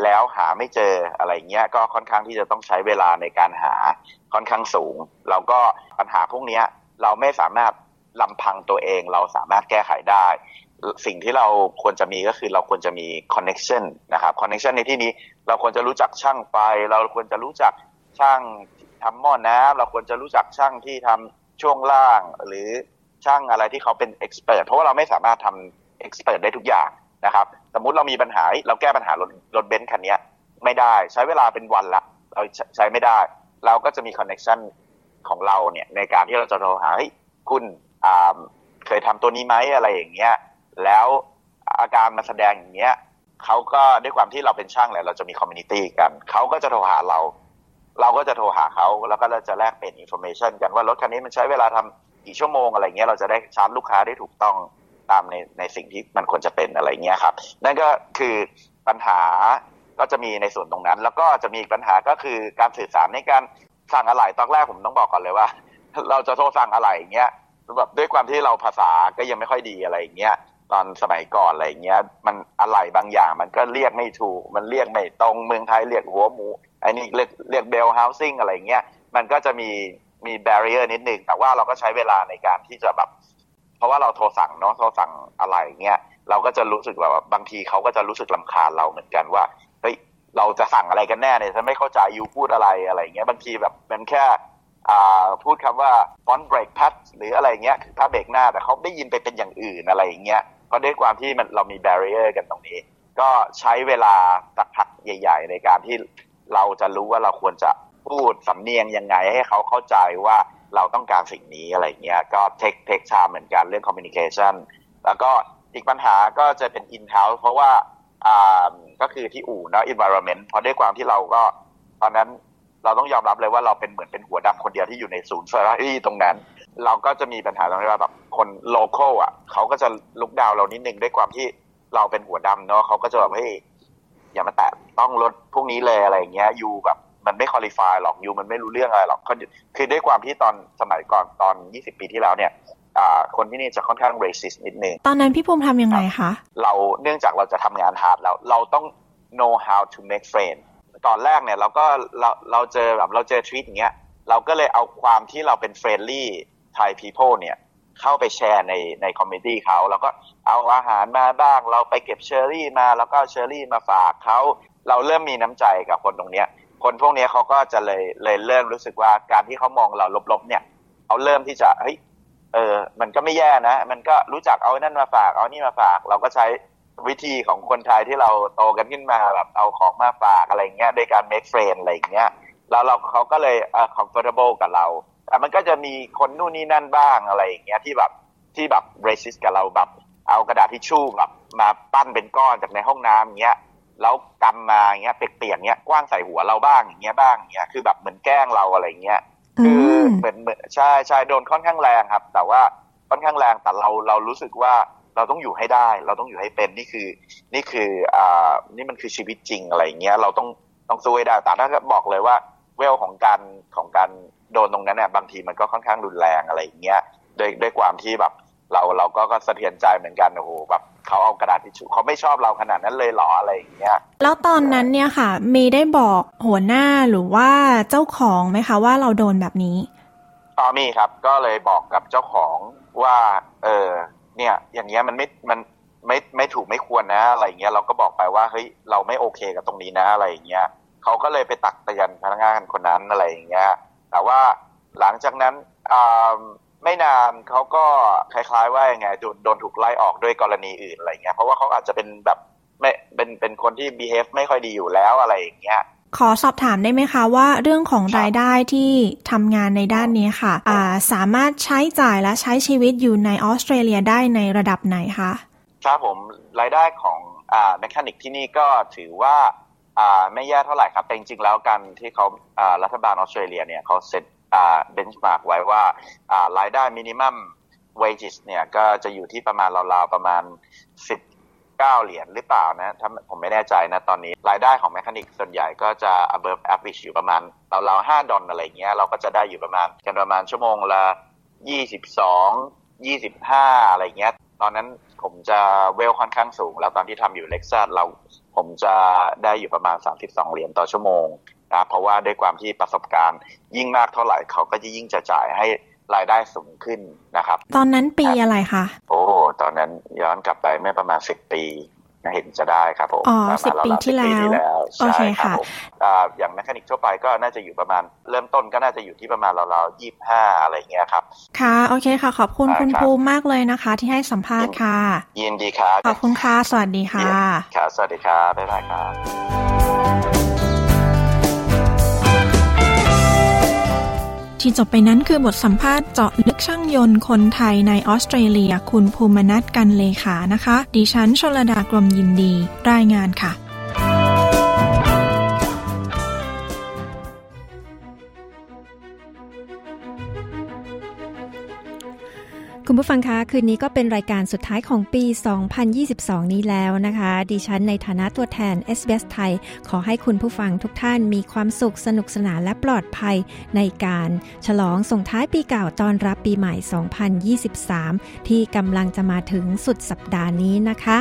แล้วหาไม่เจออะไรเงี้ยก็ค่อนข้างที่จะต้องใช้เวลาในการหาค่อนข้างสูงเราก็ปัญหาพวกนี้เราไม่สามารถลำพังตัวเองเราสามารถแก้ไขได้ สิ่งที่เราควรจะมีก็คือเราควรจะมี connection นะครับ connection ในที่นี้เราควรจะรู้จักช่างไฟเราควรจะรู้จักช่างทำหม้อน้ำเราควรจะรู้จักช่างที่ทำช่วงล่าง หรือช่างอะไรที่เขาเป็น expert เพราะว่าเราไม่สามารถทำ expert ได้ทุกอย่างนะครับ สมมุติเรามีปัญหาเราแก้ปัญหารถรถเบนซ์คันนี้ไม่ได้ใช้เวลาเป็นวันละเราใช้ไม่ได้ เราก็จะมี connection ของเราเนี่ยในการที่เราจะโทรหาคุณเคยทำตัวนี้ไหมอะไรอย่างเงี้ย แล้วอาการมาแสดงอย่างเงี้ยเขาก็ด้วยความที่เราเป็นช่างแหละเราจะมี community กันเขาก็จะโทรหาเรา เราก็จะโทรหาเขาแล้วก็จะแลกเป็น information กันว่ารถคันนี้มันใช้เวลาทำกี่ชั่วโมงอะไรเงี้ยเราจะได้ชาร์จลูกค้าได้ถูกต้องตามในในสิ่งที่มันควรจะเป็นอะไรเงี้ยครับ นั่นก็คือปัญหาก็จะมีในส่วนตรงนั้น แล้วก็จะมีปัญหาก็คือการสื่อสารในการสั่งอะไหล่ตอนแรกผมต้องบอกก่อนเลยว่า เราจะโทรสั่งอะไหล่เงี้ยแบบด้วยความที่เราภาษาก็ยังไม่ค่อยดีอะไรเงี้ย ตอนสมัยก่อนอะไรเงี้ย มันอะไรบางอย่างมันก็เรียกไม่ถูก มันเรียกไม่ตรงเมืองไทยเรียกหัวหมูไอ้นี่เรียกเรียกเบลเฮาสิ่งอะไรเงี้ยมันก็จะมีมีแบเรียร์นิดนึงแต่ว่าเราก็ใช้เวลาในการที่จะแบบ เพราะว่าเราโทรสั่งเนาะโทรสั่งอะไรเงี้ยเราก็จะรู้สึกแบบบางทีเขาก็จะรู้สึกลำคาญเราเหมือนกันว่าเฮ้ยเราจะสั่งอะไรกันแน่เนี่ยฉันไม่เข้าใจยูพูดอะไรอะไรเงี้ยบางทีแบบมันแค่พูดคำว่าฟอนเบรกพัดหรืออะไรเงี้ยคือถ้าเบรกหน้าแต่เขาได้ยินไปเป็นอย่างอื่นอะไรอย่างเงี้ย ก็ด้วยความที่มันเรามีแบเรียร์กันตรงนี้ ก็ใช้เวลาสักพักใหญ่ ๆ ในการที่เราจะรู้ว่าเราควรจะพูดสำเนียงยังไงให้เขาเข้าใจว่าเราต้องการสิ่งนี้อะไรเงี้ยก็ take take challenge เหมือนกันเรื่อง communication แล้วก็อีกปัญหาก็จะเป็นอินเท e เพราะว่าอ่าก็คือที่อู่เนาะ environment เพราะด้วยความที่เราก็ตอนนั้นเราต้องยอมรับเลยว่าเราเป็นเหมือนเป็นหัวดำคนเดียวที่อยู่ในศูนย์เฟอร์รารี่ตรงนั้น เราก็จะมีปัญหาตรงที่ว่าแบบ คน local อะเขาก็จะlook down เรานิดนึงด้วยความที่เราเป็นหัวดำเนาะเขาก็จะแบบเฮ้ยอย่ามาแตะต้องรถพวกนี้เลยอะไรเงี้ย you แบบมันไม่ qualify หรอก you มันไม่รู้เรื่องอะไรหรอกคือด้วยความที่ตอนสมัยก่อนตอน 20 ปีที่แล้วเนี่ยคนที่นี่จะค่อนข้าง racist นิดนึงตอนนั้นพี่ภูมิทำยังไงคะ เราเนื่องจากเราจะทำงาน hard แล้วเราต้อง know how to make friend ตอนแรกเนี่ยเราก็เราเราเจอแบบเราเจอทวีตอย่างเงี้ยเราก็เลยเอาความที่เราเป็น friendly Thai people เนี่ย เข้าไปแชร์ในใน community เขาแล้วก็เอาอาหารมาบ้าง เราไปเก็บเชอร์รี่มาแล้วก็เชอร์รี่มาฝากเขาเราเริ่มมีน้ำใจกับคนตรงเนี้ย คนพวกนี้เขาก็จะเลยเลยเริ่มรู้สึกว่าการที่เขามองเราลบๆเนี่ยเขาเริ่มที่จะเฮ้ยเออ มันก็ไม่แย่นะ มันก็รู้จักเอานั่นมาฝาก เอานี่มาฝาก เราก็ใช้วิธีของคนไทยที่เราโตกันขึ้นมาแบบเอาของมาฝากอะไรเงี้ยด้วยการ make friend อะไรเงี้ย แล้วเราเขาก็เลยเออ comfortable กับเรา แต่มันก็จะมีคนนู่นนี่นั่นบ้างอะไรอย่างเงี้ยที่แบบที่แบบ racist กับเราแบบ เอากระดาษทิชชู่แบบมาปั้นเป็นก้อนจากในห้องน้ำอย่างเงี้ยแล้วกำมาอย่างเงี้ยเปียกๆเงี้ยกว้างใส่หัวเราบ้างอย่างเงี้ยบ้างอย่างเงี้ยคือแบบเหมือนแกล้งเราอะไรเงี้ยคือเหมือนเหมือนใช่ใช่โดนค่อนข้างแรงครับ แต่ว่าค่อนข้างแรงแต่เราเรารู้สึกว่าเราต้องอยู่ให้ได้ เราต้องอยู่ให้เป็นนี่คือ นี่คืออ่านี่มันคือชีวิตจริงอะไรเงี้ยเราต้องต้องสู้ให้ได้แต่ถ้าบอกเลยว่าเวลของการของการ โดนตรงนั้นเนี่ยบางทีมันก็ค่อนข้างรุนแรงอะไรอย่างเงี้ยด้วยด้วยความที่แบบ เราเราก็ก็สะเทือนใจเหมือนกันโอ้โหแบบเขาเอากระดาษทิชชู่เขาไม่ชอบเราขนาดนั้นเลยหรออะไรอย่างเงี้ยแล้วตอนนั้นเนี่ยค่ะ มีได้บอกหัวหน้าหรือว่าเจ้าของไหมคะว่าเราโดนแบบนี้อ๋อมีครับ ก็เลยบอกกับเจ้าของว่า เออเนี่ย อย่างเงี้ยมันไม่มันไม่ไม่ถูกไม่ควรนะ อะไรเงี้ยเราก็บอกไปว่าเฮ้ยเราไม่โอเคกับตรงนี้นะอะไรอย่างเงี้ยเขาก็เลยไปตักเตือนพนักงานคนนั้นอะไรอย่างเงี้ย แต่ว่าหลังจากนั้นไม่นานเขาก็คล้าย ๆ ว่ายังไงโดนถูกไล่ออกด้วยกรณีอื่นอะไรเงี้ยเพราะว่าเขาอาจจะเป็นแบบไม่เป็นเป็นคนที่ behave ไม่ค่อยดีอยู่แล้วอะไรอย่างเงี้ยขอสอบถามได้ไหมคะว่าเรื่องของรายได้ที่ทำงานในด้านนี้ค่ะาสามารถใช้จ่ายและใช้ชีวิตอยู่ในออสเตรเลียได้ในระดับไหนคะ ครับผมรายได้ของอ่า mechanic ที่นี่ก็ถือว่าอ่า ไม่แย่เท่าไหร่ครับ แต่จริงๆแล้วกันที่เขารัฐบาลออสเตรเลียเนี่ยเขา set benchmark ไว้ว่ารายได้ minimum wages เนี่ยก็จะอยู่ที่ประมาณราวๆประมาณ 19 เหรียญหรือเปล่านะถ้าผมไม่แน่ใจนะตอนนี้ รายได้ของ mechanic ส่วนใหญ่ก็จะ above average อยู่ประมาณราเราห้าดอลอะไรเงี้ยเราก็จะได้อยู่ประมาณกันประมาณชั่วโมงละยี่สิบสองยี่สิบห้าอะไรเงี้ยตอนนั้น ผมจะเวลค่อนข้างสูง แล้วตอนที่ทำอยู่เล็กซัสเราผมจะได้อยู่ประมาณ 32 เหรียญต่อชั่วโมงนะเพราะว่าด้วยความที่ประสบการณ์ยิ่งมากเท่าไหร่เขาก็จะยิ่งจะจ่ายให้รายได้สูงขึ้นนะครับ ตอนนั้นปีอะไรคะ โอ้ ตอนนั้นย้อนกลับไปเมื่อประมาณสิบปีนะ เห็นจะได้ครับผมอ๋อสิบปีที่แล้วโอเคค่ะอย่างแมคานิกทั่วไปก็น่าจะอยู่ประมาณ เริ่มต้นก็น่าจะอยู่ที่ประมาณราวๆยี่ห้าอะไรเงี้ยครับค่ะโอเคค่ะ ขอบคุณคุณภูมิมากเลยนะคะ ที่ให้สัมภาษณ์ค่ะ ยินดีครับขอบคุณค่ะสวัสดีค่ะค่ะสวัสดีครับบ๊ายบายครับ ที่จบไปนั้นคือบทสัมภาษณ์เจาะลึกช่างยนต์คนไทยในออสเตรเลีย คุณภูมินัทกันเลขานะคะ ดิฉันชลดากรมยินดี รายงานค่ะ คุณผู้ฟังคะ คืนนี้ก็เป็นรายการสุดท้ายของปี 2022 นี้แล้วนะคะ ดิฉันในฐานะตัวแทน SBS ไทย ขอให้คุณผู้ฟังทุกท่านมีความสุขสนุกสนานและปลอดภัยในการฉลองส่งท้ายปีเก่าตอนรับปีใหม่ 2023 ที่กำลังจะมาถึงสุดสัปดาห์นี้นะคะ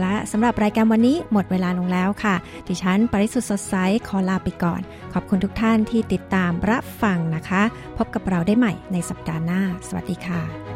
และสำหรับรายการวันนี้หมดเวลาลงแล้วค่ะ ดิฉัน ปริสุทธ์สดใสขอลาไปก่อน ขอบคุณทุกท่านที่ติดตามรับฟังนะคะ พบกับเราได้ใหม่ในสัปดาห์หน้า สวัสดีค่ะ